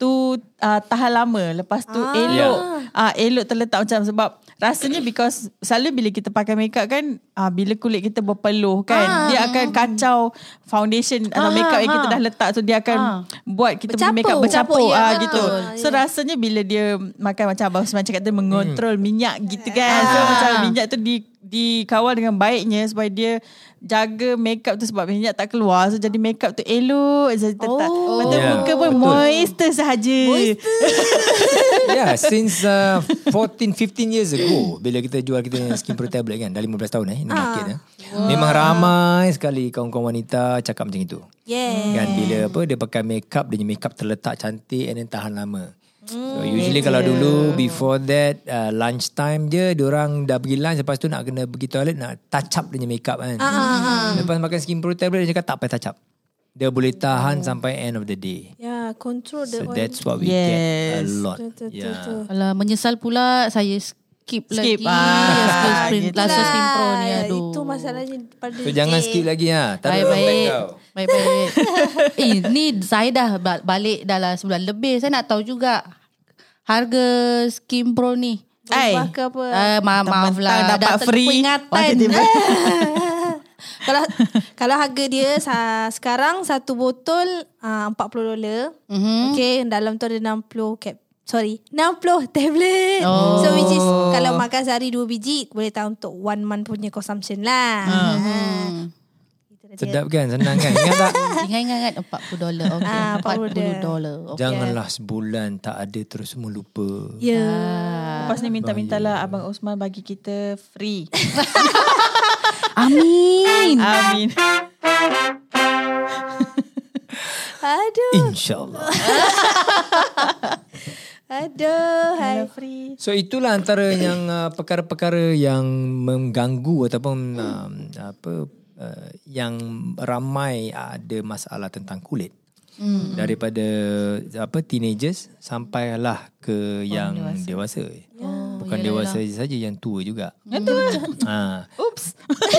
tu uh, tahan lama lepas tu ah. elok uh, elok terletak macam sebab rasanya because selalu bila kita pakai makeup kan uh, bila kulit kita berpeluh kan ah. dia akan kacau foundation atau Ah, makeup yang ah. kita dah letak tu dia akan Ah. buat kita punya makeup bercampur. Bercampur, ya, ah gitu. So rasanya bila dia makan macam Abang Usman cakap tu mengontrol minyak gitu kan. So macam minyak tu di dikawal dengan baiknya supaya dia jaga makeup tu sebab minyak tak keluar so jadi makeup tu elok tetap oh. Lepas tu Yeah, muka pun betul. moisture sahaja yeah, since uh, 14 15 years ago bila kita jual kita punya skin pro tablet kan dah 15 tahun eh ni market eh. Memang ramai sekali kawan-kawan wanita cakap macam itu. Yeah. Kan bila apa dia pakai makeup dia punya makeup terletak cantik and then tahan lama. Hmm, So usually kalau dulu before that uh, lunch time je orang dah pergi lunch lepas tu nak kena pergi toilet nak touch up dia punya makeup kan. Ah, Lepas makan skin pro tablet dia cakap tak payah touch up. Dia boleh tahan sampai end of the day. Yeah, control the So oil. that's what we get a Yes. lot. Yeah. Alah menyesal pula saya skip, Skip, lagi. ah, Ya, skip sprint gitu. Lasso Skin Pro ni Itulah, aduh. Itu masalahnya pada So jangan skip lagi ha. Tak ada Baik orang back baik. kau. Baik baik. eh ni saya dah ba- balik dah lah sebulan lebih. Saya nak tahu juga harga Skin Pro ni. Ubah ke apa? Uh, ma- maaf lah dapat terlupa free. ingatan. Kalau kalau harga dia sa, sekarang satu botol uh, 40 dolar. Mhm. Okay, dalam tu ada 60 cap. Sorry, 60 tablet. Oh. So which is kalau makan sehari dua biji boleh tahu untuk one month punya consumption lah. Dia. Sedap kan? Senang kan? Ingat tak? Ingat ingat ingat 40 dolar. Okay. Ah, 40 dolar. Okay. Janganlah sebulan tak ada terus semua lupa. Ya. Lepas ni minta-mintalah Abang Osman bagi kita free. Amin. Amin. Aduh, InsyaAllah. aduh. Hai. Free. So itulah antara yang uh, perkara-perkara yang mengganggu ataupun um, apa uh, yang ramai ada masalah tentang kulit. Hmm. Daripada apa teenagers sampailah ke oh, yang dewasa. dewasa. Yeah. Bukan yeah, dewasa yeah. saja yang tua juga. Yang tua. Ha. Oops.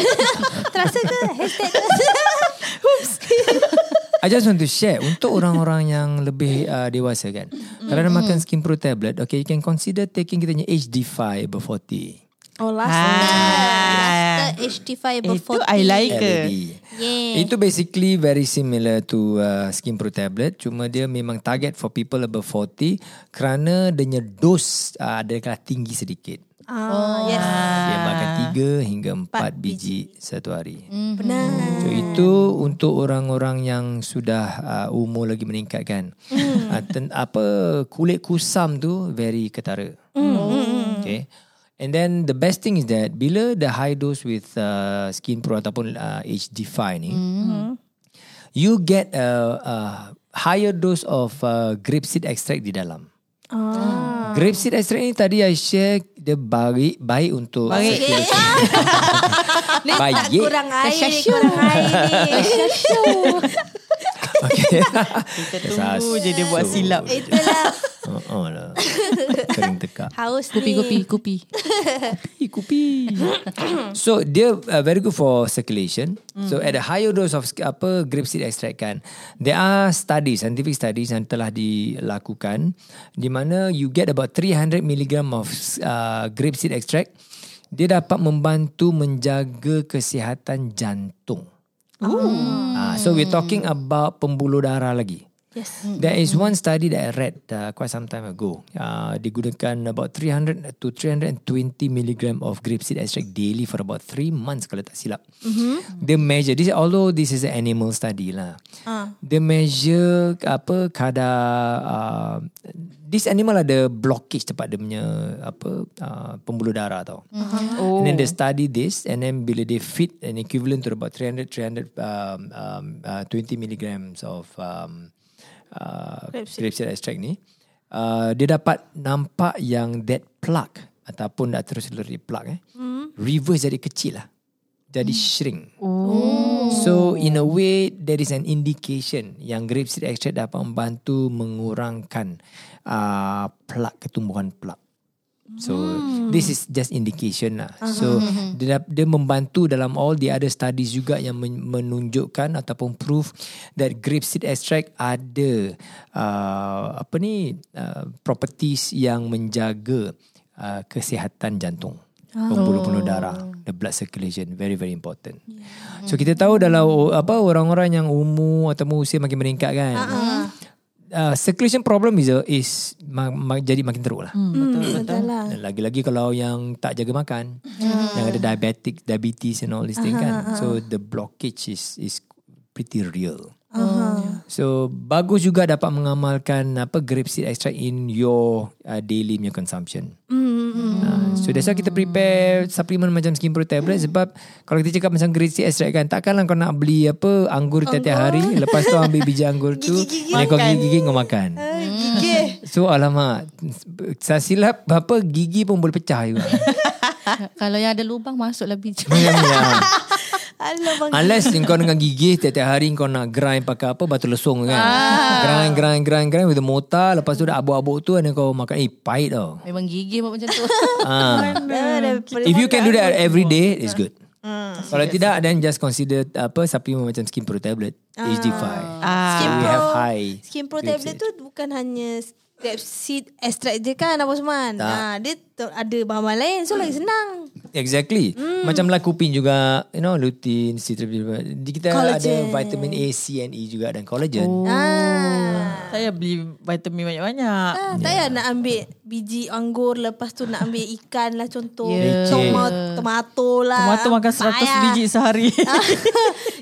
Terasa ke hashtag Oops. I just want to share untuk orang-orang yang lebih uh, dewasa kan. Mm-hmm. Kalau nak makan skin pro tablet, okay, you can consider taking kita ni HD5 over 40. Oh, last. Hai. Ah. HD Fiber Itu 40 Itu I like yeah. Itu basically very similar to uh, skin pro tablet Cuma dia memang target for people above 40 Kerana dia dos uh, adalah tinggi sedikit Oh, oh yes. Dia makan 3 hingga 4 biji, biji satu hari. Benar. Mm-hmm. So itu untuk orang-orang yang sudah uh, umur lagi meningkat kan. Mm. Uh, ten, apa kulit kusam tu very ketara. Mm. Okay. And then the best thing is that bila the high dose with uh, Skin Pro ataupun uh, HD5 ni, you get a, a higher dose of uh, grapeseed extract di dalam. Ah. Grapeseed extract ni tadi I share dia baik baik untuk Baik. Ni Baik. kurang air kurang air ni. Okay. Kita tunggu je dia buat silap. Itulah Oh, oh lah. Kering tekak. haus Kupi, ni. kupi, kupi. Kupi, kupi. so dia uh, very good for circulation. Mm. So at a higher dose of apa grapeseed extract kan, there are studies, scientific studies yang telah dilakukan di mana you get about 300 milligram of uh, grapeseed extract, dia dapat membantu menjaga kesihatan jantung. Ah, so we're talking about pembuluh darah lagi. Yes. There is one study that I read uh, quite some time ago. Uh, digunakan about 300 to 320 milligram of grapeseed extract daily for about 3 months kalau tak silap. Mm-hmm. They measure this although this is an animal study lah. Ah. They measure apa kadar uh, this animal ada blockage tempat dia punya apa uh, pembuluh darah tau. Oh. And then they study this and then bila they feed an equivalent to about 300 300 um, um, uh, 20 milligrams of um, uh, Grapeseed. grapeseed extract ni uh, dia dapat nampak yang that plaque ataupun arteriosklerotic plaque eh reverse jadi kecil lah jadi shrink Oh. So in a way there is an indication yang grapeseed extract dapat membantu mengurangkan uh, plaque ketumbuhan plaque So this is just indication lah. So dia dia membantu dalam all the other studies juga yang men- menunjukkan ataupun proof that grapeseed extract ada uh, apa ni uh, properties yang menjaga uh, kesihatan jantung. Pembuluh-pembuluh darah, the blood circulation very very important. So kita tahu dalam apa orang-orang yang umur atau usia makin meningkat kan. Uh, circulation problem is, a, is ma- ma- jadi makin teruk lah. Hmm, betul lah. Dan lagi-lagi kalau yang tak jaga makan, yang ada diabetic, diabetes and all this thing kan. So the blockage is is pretty real. So bagus juga dapat mengamalkan apa grapeseed extract in your uh, daily punya consumption. Uh, so that's why kita prepare supplement macam skin pro tablet sebab kalau kita cakap macam grapeseed extract kan takkanlah kau nak beli apa anggur tiap-tiap hari lepas tu ambil biji anggur tu dan kau gigi-gigi kau makan. Gigih. So alamak Saya silap Apa gigi pun boleh pecah juga Kalau yang ada lubang masuklah biji. Ya. Unless kau dengan gigi Tiap-tiap hari kau nak grind Pakai apa Batu lesung kan? Grind grind grind grind With the mortar. Lepas tu dah abuk-abuk tu Dan kau makan Eh pahit tau. Memang gigi buat macam tu. ah. If you can do that every day It's good. Kalau tidak Then just consider Apa Supplement macam Skin Pro Tablet HD5 Ah. So we Pro- have high Skin Pro tablet tu bukan hanya seed extract je kan Abang Osman. Tak. Ha, dia tu ada bahan-bahan lain so lagi senang. Exactly. Hmm. Macam lakupin juga, you know, lutein. Di kita Collagen. ada vitamin A, C and E juga dan collagen. Oh. Ah. Saya beli vitamin banyak-banyak. Ah, tak payah nak ambil biji anggur lepas tu nak ambil ikan lah contoh. Ya. Tomat, tomato lah. Tomato makan 100 Payah. biji sehari.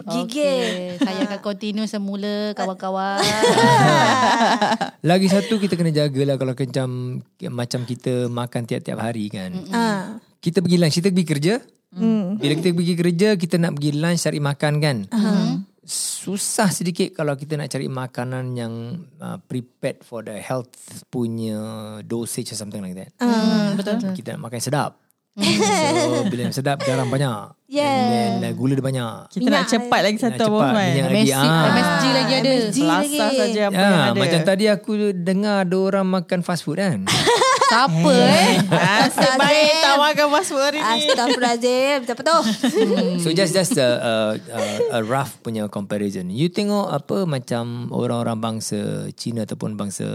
Gigih. Okay. Saya akan continue semula kawan-kawan. Lagi satu kita kena jagalah kalau macam macam kita makan tiap-tiap hari kan. Ah. Kita pergi lunch, kita pergi kerja. Bila kita pergi kerja, kita nak pergi lunch cari makan kan. Susah sedikit kalau kita nak cari makanan yang uh, prepared for the health punya dosage or something like that. betul. Kita nak makan sedap. So bila yang sedap garam banyak. Yeah. And then uh, gula dia banyak. Kita nak cepat lagi Nak satu cepat, abang Osman. minyak lagi. MSG, Ah. MSG lagi ada. MSG Selasa lagi. saja apa Ya, yang ada. macam tadi aku dengar ada orang makan fast food kan. Siapa eh? Nasib baik tak makan fast food hari ni. Astagfirullahaladzim. Siapa tu? So just just a, a, a, a rough punya comparison. You tengok apa macam orang-orang bangsa Cina ataupun bangsa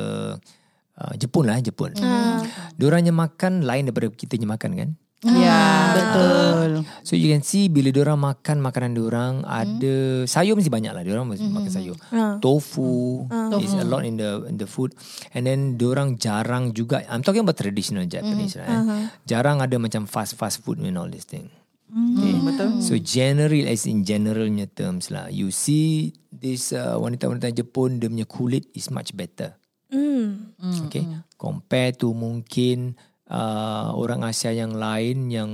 uh, Jepun lah Jepun. Hmm. Diorangnya makan lain daripada kita punya makan kan. Ya, Betul. So you can see bila diorang makan makanan diorang ada sayur mesti banyak lah diorang mesti makan sayur. Tofu is a lot in the in the food and then diorang jarang juga I'm talking about traditional Japanese right. Jarang ada macam fast fast food and all this thing. Okay. betul. So general as in generalnya terms lah. You see this uh, wanita-wanita Jepun dia punya kulit is much better. Hmm. Okay. Compare to mungkin uh, orang Asia yang lain yang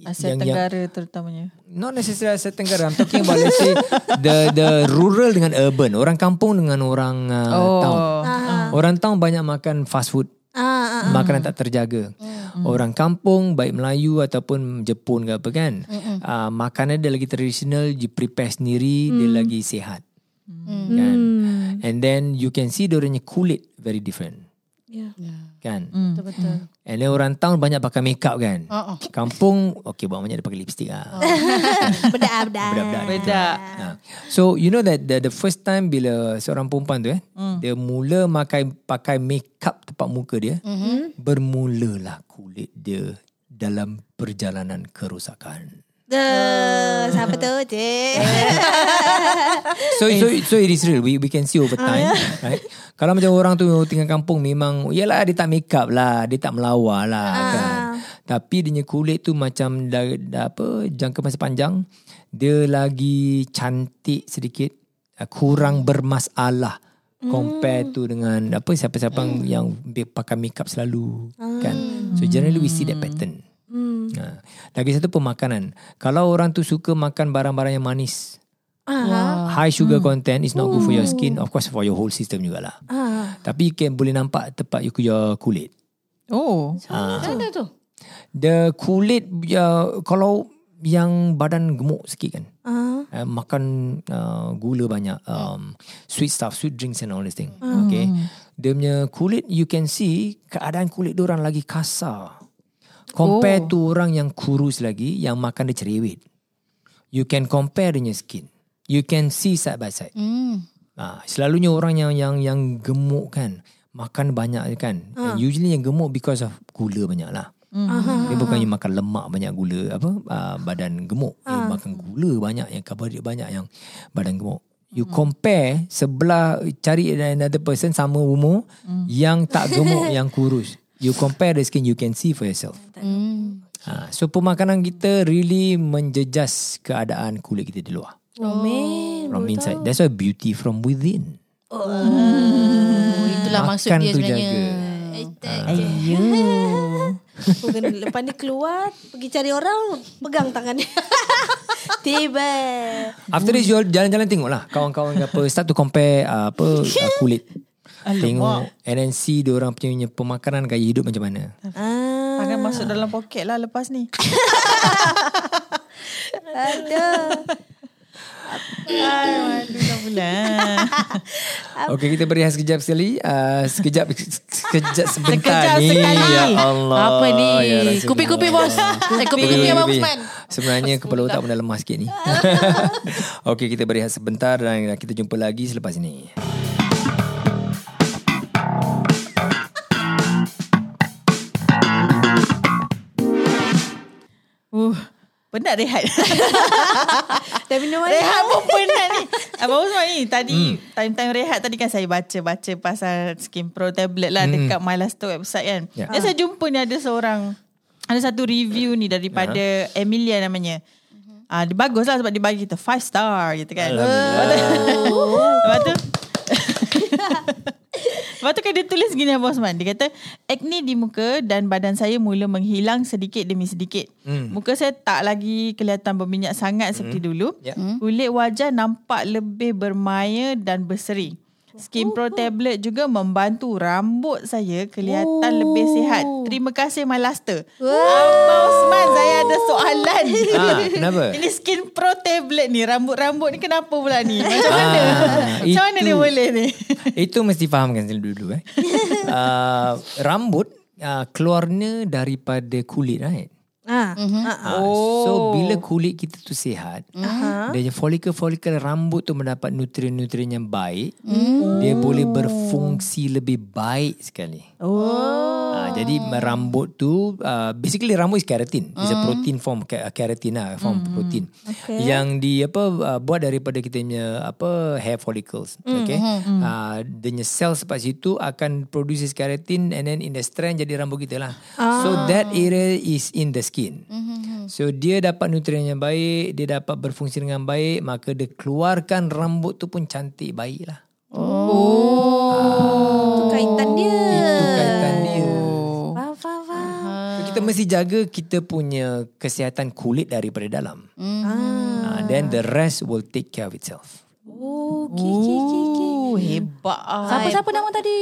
Asia yang, yang Tenggara terutamanya. not necessarily Asia Tenggara. I'm talking about let's say the the rural dengan urban. Orang kampung dengan orang uh, Oh. town. Orang town banyak makan fast food. Ah, ah, Makanan tak terjaga. Orang kampung baik Melayu ataupun Jepun ke apa kan. Uh, makanan dia lagi traditional, you prepare sendiri, dia lagi sihat. Kan? And then you can see dia orangnya kulit very different. Ya. Kan? Betul-betul. And then orang town banyak pakai makeup kan. Uh-uh. Kampung okay buat banyak dia pakai lipstick lah. Bedak, bedak. Budak-budak. Bedak. Ha. So you know that the, the first time bila seorang perempuan tu eh Hmm. dia mula pakai pakai makeup tempat muka dia Hmm. bermulalah kulit dia dalam perjalanan kerosakan. Duh, siapa tu, cik? So so so it is real. We we can see over time, right? Kalau macam orang tu tinggal kampung memang yalah dia tak makeup lah, dia tak melawar lah kan. Tapi dia punya kulit tu macam dah, dah apa jangka masa panjang dia lagi cantik sedikit, uh, kurang bermasalah compare tu dengan apa siapa-siapa yang dia pakai makeup selalu kan. So generally we see that pattern. Ha. Lagi satu pemakanan. Kalau orang tu suka makan barang-barang yang manis, high sugar content is not good for your skin. Of course for your whole system jugalah. Ah. Tapi you can boleh nampak tepat you your kulit. Oh. Macam mana tu? The kulit uh, kalau yang badan gemuk sikit kan. Ah. Uh, makan uh, gula banyak um, sweet stuff sweet drinks and all this thing okay dia punya kulit you can see keadaan kulit dia orang lagi kasar compare oh. to orang yang kurus lagi yang makan dia cerewet you can compare dia punya skin you can see side by side Hmm. Ah, selalunya orang yang yang yang gemuk kan makan banyak kan. And usually yang gemuk because of gula banyak lah. Dia bukannya makan lemak banyak gula apa uh, badan gemuk. Dia makan gula banyak yang karbohidrat banyak yang badan gemuk. You compare sebelah cari another person sama umur yang tak gemuk yang kurus. You compare the skin you can see for yourself. Hmm. Ha, so pemakanan kita really menjejas keadaan kulit kita di luar. Oh, man. From inside. That's why beauty from within. Oh, itulah maksud Makan dia tu sebenarnya. jaga. Ayo. Bukan lepas ni keluar Pergi cari orang Pegang tangan dia Tiba After this you jalan-jalan tengok lah Kawan-kawan apa Start to compare uh, Apa uh, Kulit Tengok And then see Diorang punya pemakanan Gaya hidup macam mana ah, Tangan masuk dalam poket lah lepas ni. Ada pula. Okay kita berehat sekejap sekali uh, Sekejap Sekejap sebentar Sekejap ni sekali. Ya Allah Apa ni? Ya. Kupi-kupi bos. Eh, kupi-kupi Abang Usman. Sebenarnya kepala otak pun dah lemah sikit ni Okay kita berehat sebentar Dan kita jumpa lagi selepas ini penat rehat. Dah minum air rehat pun penat ni. Abang Usman ni tadi time-time rehat tadi kan saya baca-baca pasal Skin Pro tablet lah dekat MyLasto website kan. Ya. Dan saya jumpa ni ada seorang ada satu review ni daripada Emilia namanya. Ah, dia bagus lah sebab dia bagi kita 5 star gitu kan. Lepas tu Lepas tu kan dia tulis gini Abang Osman. Dia kata, acne di muka dan badan saya mula menghilang sedikit demi sedikit. Hmm. Muka saya tak lagi kelihatan berminyak sangat seperti dulu. Ya. Kulit wajah nampak lebih bermaya dan berseri. Skin Pro tablet juga membantu rambut saya kelihatan lebih sihat. Terima kasih My Luster. Abang Osman, saya ada soalan. Ah, kenapa? Ini Skin Pro tablet ni, rambut-rambut ni kenapa pula ni? Macam mana? Ah, Macam mana itu. dia boleh ni? Itu mesti fahamkan dulu-dulu eh. uh, rambut uh, keluarnya daripada kulit right. Ah. Mhm. ah. Ha, So bila kulit kita tu sihat, uh-huh. dia folikel-folikel rambut tu mendapat nutrien-nutrien yang baik, dia boleh berfungsi lebih baik sekali. Oh. Ha, jadi rambut tu uh, basically rambut is keratin. It's a protein form ke- keratin lah, form protein. Okay. Yang di apa uh, buat daripada kita punya apa hair follicles. Okay. Uh, dia punya cells kat situ akan produces keratin and then in the strand jadi rambut kita lah. So that area is in the skin. So dia dapat nutrien yang baik, dia dapat berfungsi dengan baik, maka dia keluarkan rambut tu pun cantik baik lah. Itu kaitan dia. Itu kaitan dia. Faham, faham, faham. So, kita mesti jaga kita punya kesihatan kulit daripada dalam. Ah. then the rest will take care of itself. Oh, okay, okay, okay, okay. Oh, hebat ah. Siapa-siapa nama tadi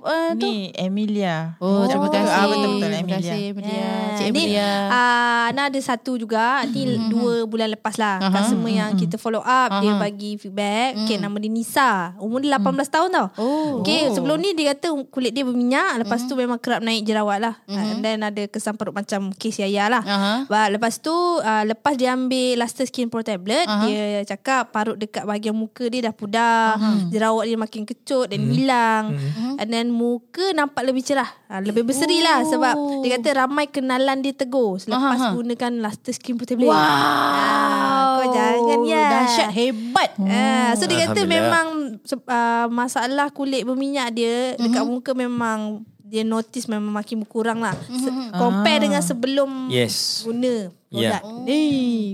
uh, tu? Ni Emilia. Oh, terima Betul, kasih. ah, betul betul Terima Emilia. kasih Emilia. Ah, Cik ni Emilia. uh, Ana ada satu juga Ni dua bulan lepas lah uh-huh. Customer yang kita follow up uh-huh. Dia bagi feedback Okay nama dia Nisa Umur dia 18 tahun tau Oh. Okay sebelum ni dia kata Kulit dia berminyak Lepas tu memang kerap naik jerawat lah And then ada kesan perut macam Kes Yaya lah Aha. But lepas tu uh, Lepas dia ambil Luster Skin Pro Tablet Dia cakap Parut dekat bahagian muka dia dah pudar Jerawat dia makin kecut Dan hilang And then muka nampak lebih cerah uh, Lebih berseri lah Sebab dia kata ramai kenalan dia tegur Selepas Aha. gunakan Luster Skin Pro Tablet Wow. Ah, Kau jangan ya Dahsyat hebat. Ah, so dia kata memang uh, masalah kulit berminyak dia dekat muka memang dia notice memang makin berkurang lah. Se- compare dengan sebelum Yes. guna Yeah. produk ni.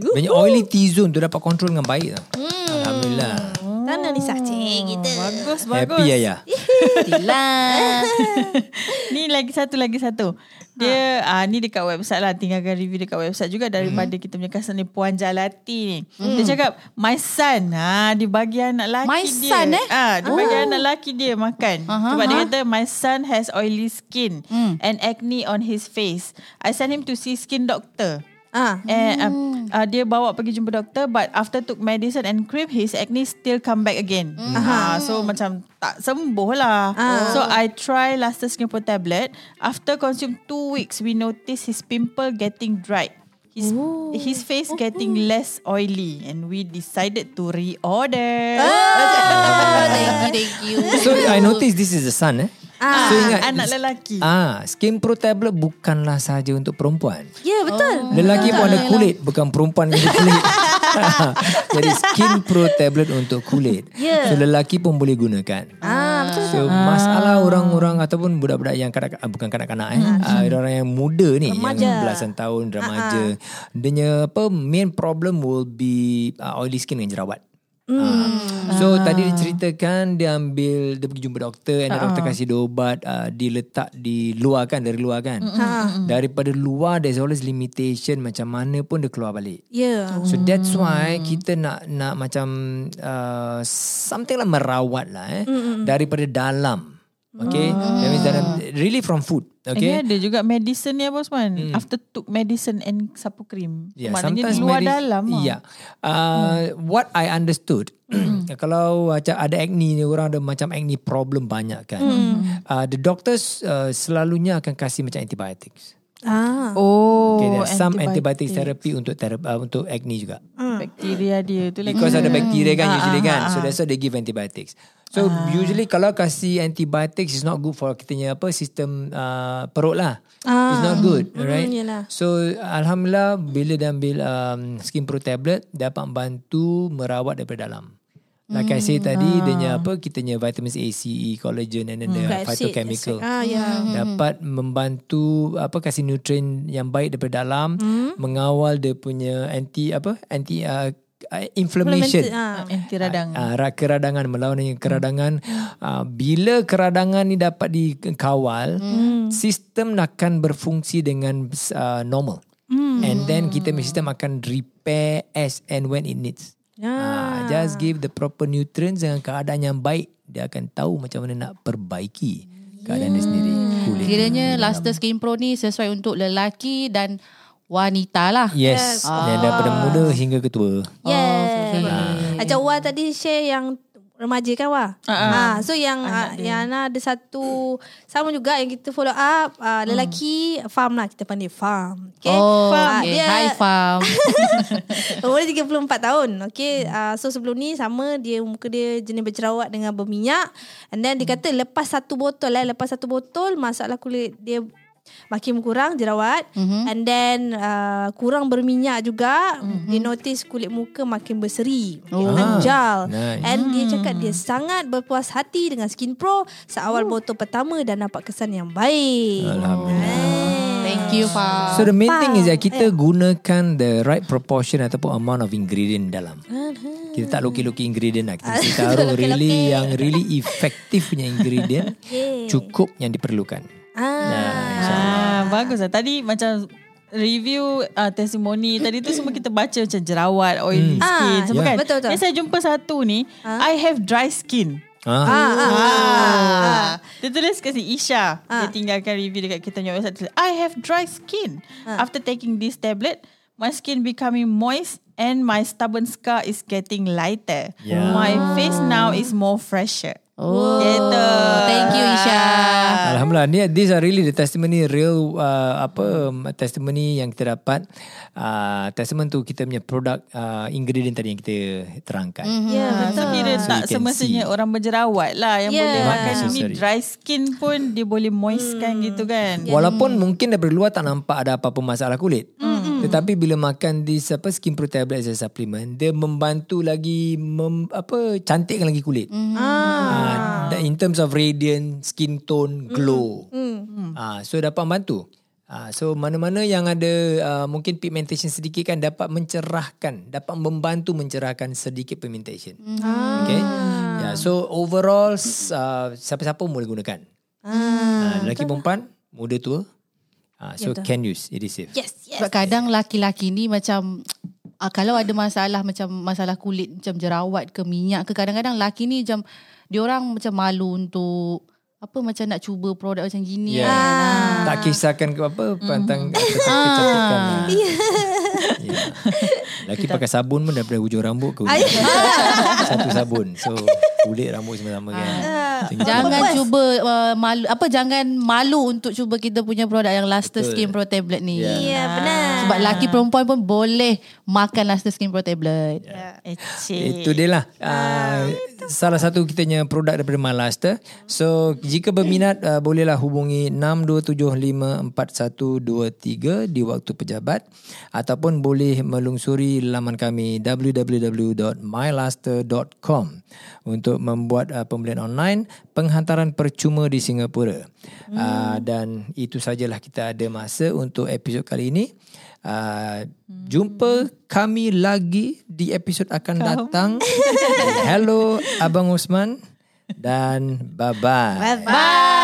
Uh, Banyak oily T-zone tu dapat control dengan baik tau. Alhamdulillah. Mana ni sakcik kita. Bagus bagus. Happy Ayah. Ni lagi satu lagi satu. Dia ah ni dekat website lah tinggalkan review dekat website juga daripada kita punya customer ni Puan Jalati ni. Dia cakap my son ha dia bagi anak lelaki My dia. son, eh? Ah dia bagi anak lelaki dia makan. Aha, Sebab dia aha. kata my son has oily skin and acne on his face. I sent him to see skin doctor. Ah. And uh, uh, dia bawa pergi jumpa doktor but after took medicine and cream his acne still come back again. Ah so macam tak sembuh lah. So I try Luster Skin Pro tablet. After consume two weeks we notice his pimple getting dried. His his face getting less oily and we decided to reorder. Oh, thank you, thank you. So I notice this is the son eh. Ah, so ingat anak lelaki. Ah, Skin Pro tablet bukanlah sahaja untuk perempuan. Ya, betul. Lelaki pun ada kulit Bukan perempuan yang ada kulit Jadi Skin Pro tablet untuk kulit Ya. So lelaki pun boleh gunakan Ah, betul. So masalah orang-orang Ataupun budak-budak yang kanak, ah, Bukan kanak-kanak eh ah, Orang yang muda ni Remaja. Yang belasan tahun Remaja Dia punya apa Main problem will be uh, Oily skin dengan jerawat Ah. So tadi dia ceritakan Dia ambil Dia pergi jumpa doktor And uh doktor kasih dia ubat uh, Diletak di luar kan Dari luar kan? Daripada luar There's always limitation Macam mana pun dia keluar balik. Ya. So that's why kita nak nak macam uh, something lah merawat lah eh. Daripada dalam. Okay, that means dalam really from food. Okay. Okay, ada juga medicine ni apa Osman? After took medicine and sapu cream. Yeah, Maknanya sometimes luar medis- dalam. ah. Yeah. Uh, What I understood, kalau macam ada acne ni, orang ada macam acne problem banyak kan. Uh, the doctors uh, selalunya akan kasih macam antibiotics. Ah. Oh, Okay, there are some antibiotics. antibiotics therapy untuk therapy, uh, untuk acne juga. Bakteria dia tu lagi. Because ada bakteria kan Ah, usually ah, kan. ah, So ah. that's why they give antibiotics. So usually kalau kasih antibiotics is not good for kitanya apa sistem uh, perut lah. It's not good, alright? yelah. So alhamdulillah bila dia ambil um, skin pro tablet dapat bantu merawat daripada dalam. Like I say tadi dia punya apa kitanya vitamins A, C, E, collagen and then the Flaxseed, phytochemical Ah, ya. dapat membantu apa kasih nutrien yang baik daripada dalam mengawal dia punya anti apa anti uh, uh, inflammation Ah. Anti radang. uh, keradangan melawan dengan keradangan. Uh, bila keradangan ni dapat dikawal sistem akan berfungsi dengan uh, normal. And then kita punya sistem akan repair as and when it needs Ah, just give the proper nutrients dengan keadaan yang baik. Dia akan tahu macam mana nak perbaiki keadaan dia sendiri. Kulit Kiranya Luster Skin Pro ni sesuai untuk lelaki dan wanita lah. yes. Dan daripada muda hingga ke tua Yes. Macam Wah tadi share yang remaja kan wah. Uh-huh. so yang uh, yang Ana ada satu sama juga yang kita follow up uh, lelaki farm lah kita panggil farm. Okay. Oh, Ah, okay. Hi fam. Umur dia 34 tahun. Okay. Uh, so sebelum ni sama dia muka dia jenis berjerawat dengan berminyak. And then dia kata lepas satu botol eh. Lepas satu botol masalah kulit dia makin kurang jerawat. Mm-hmm. And then uh, kurang berminyak juga. Mm-hmm. Dia notice kulit muka makin berseri. Oh. menjal. nice. And dia cakap dia sangat berpuas hati dengan Skin Pro. Seawal botol pertama dan nampak kesan yang baik. Alhamdulillah. Thank you fam. So the main thing is that kita gunakan the right proportion ataupun amount of ingredient dalam. Kita tak loki-loki ingredient lah. Kita mesti taruh really yang really effective punya ingredient. Cukup yang diperlukan. Ah. Ah, bagus lah. Tadi macam review uh, testimoni tadi tu semua kita baca macam jerawat, oily Hmm. skin Ah, semua yeah. kan. betul, betul. Yang saya jumpa satu ni, I have dry skin. Ah. Ah, ah, Ah. Dia tulis kat si Isha. Dia tinggalkan review dekat kita punya website. Tulis, I have dry skin. After taking this tablet, my skin becoming moist and my stubborn scar is getting lighter. Yeah. My face now is more fresher. Oh, Gitu. thank you Isha. Alhamdulillah ni these are really the testimony real uh, apa um, testimony yang kita dapat uh, testament tu kita punya produk uh, ingredient tadi yang kita terangkan. Mm-hmm. Ya, So betul. kira So tak you can semestinya see. orang berjerawat lah yang Yeah. boleh makan ni dry skin pun dia boleh moistkan gitu kan. Walaupun mungkin daripada luar tak nampak ada apa-apa masalah kulit. Mm-hmm. Tetapi bila makan this apa skin pro tablet as a supplement dia membantu lagi mem, apa cantikkan lagi kulit. Mm-hmm. Ah. in terms of radiant, skin tone, glow. Mm. Ah, so dapat membantu. Ah, so mana-mana yang ada uh, mungkin pigmentation sedikit kan dapat mencerahkan, dapat membantu mencerahkan sedikit pigmentation. Mm. Okay. Yeah, so overall uh, siapa-siapa boleh gunakan. Ah, lelaki perempuan, muda tua. Ah, so can use, it is safe. Yes, yes. Sebab kadang laki-laki ni macam uh, kalau ada masalah macam masalah kulit macam jerawat ke minyak ke kadang-kadang laki ni macam dia orang macam malu untuk apa macam nak cuba produk macam gini Yeah. kan. Ah. Tak kisahkan ke apa pantang kecantikan. lah. Yeah. Laki pakai sabun pun daripada hujung rambut ke hujung Satu sabun. So kulit rambut sama-sama kan. Macam Jangan cuba uh, malu apa jangan malu untuk cuba kita punya produk yang Luster Skin Pro Tablet ni. Yeah. Ya, benar. Sebab laki perempuan pun boleh makan Luster Skin Pro Tablet. Ecik. Itu dia lah. Uh, Salah satu kita punya produk daripada Malaster So jika berminat uh, Bolehlah hubungi 62754123 Di waktu pejabat. Ataupun boleh melungsuri laman kami www.mylaster.com Untuk membuat uh, pembelian online Penghantaran percuma di Singapura. Hmm. uh, Dan itu sajalah kita ada masa Untuk episod kali ini Uh, jumpa kami lagi di episod akan datang. Hello Abang Usman dan bye-bye. Bye.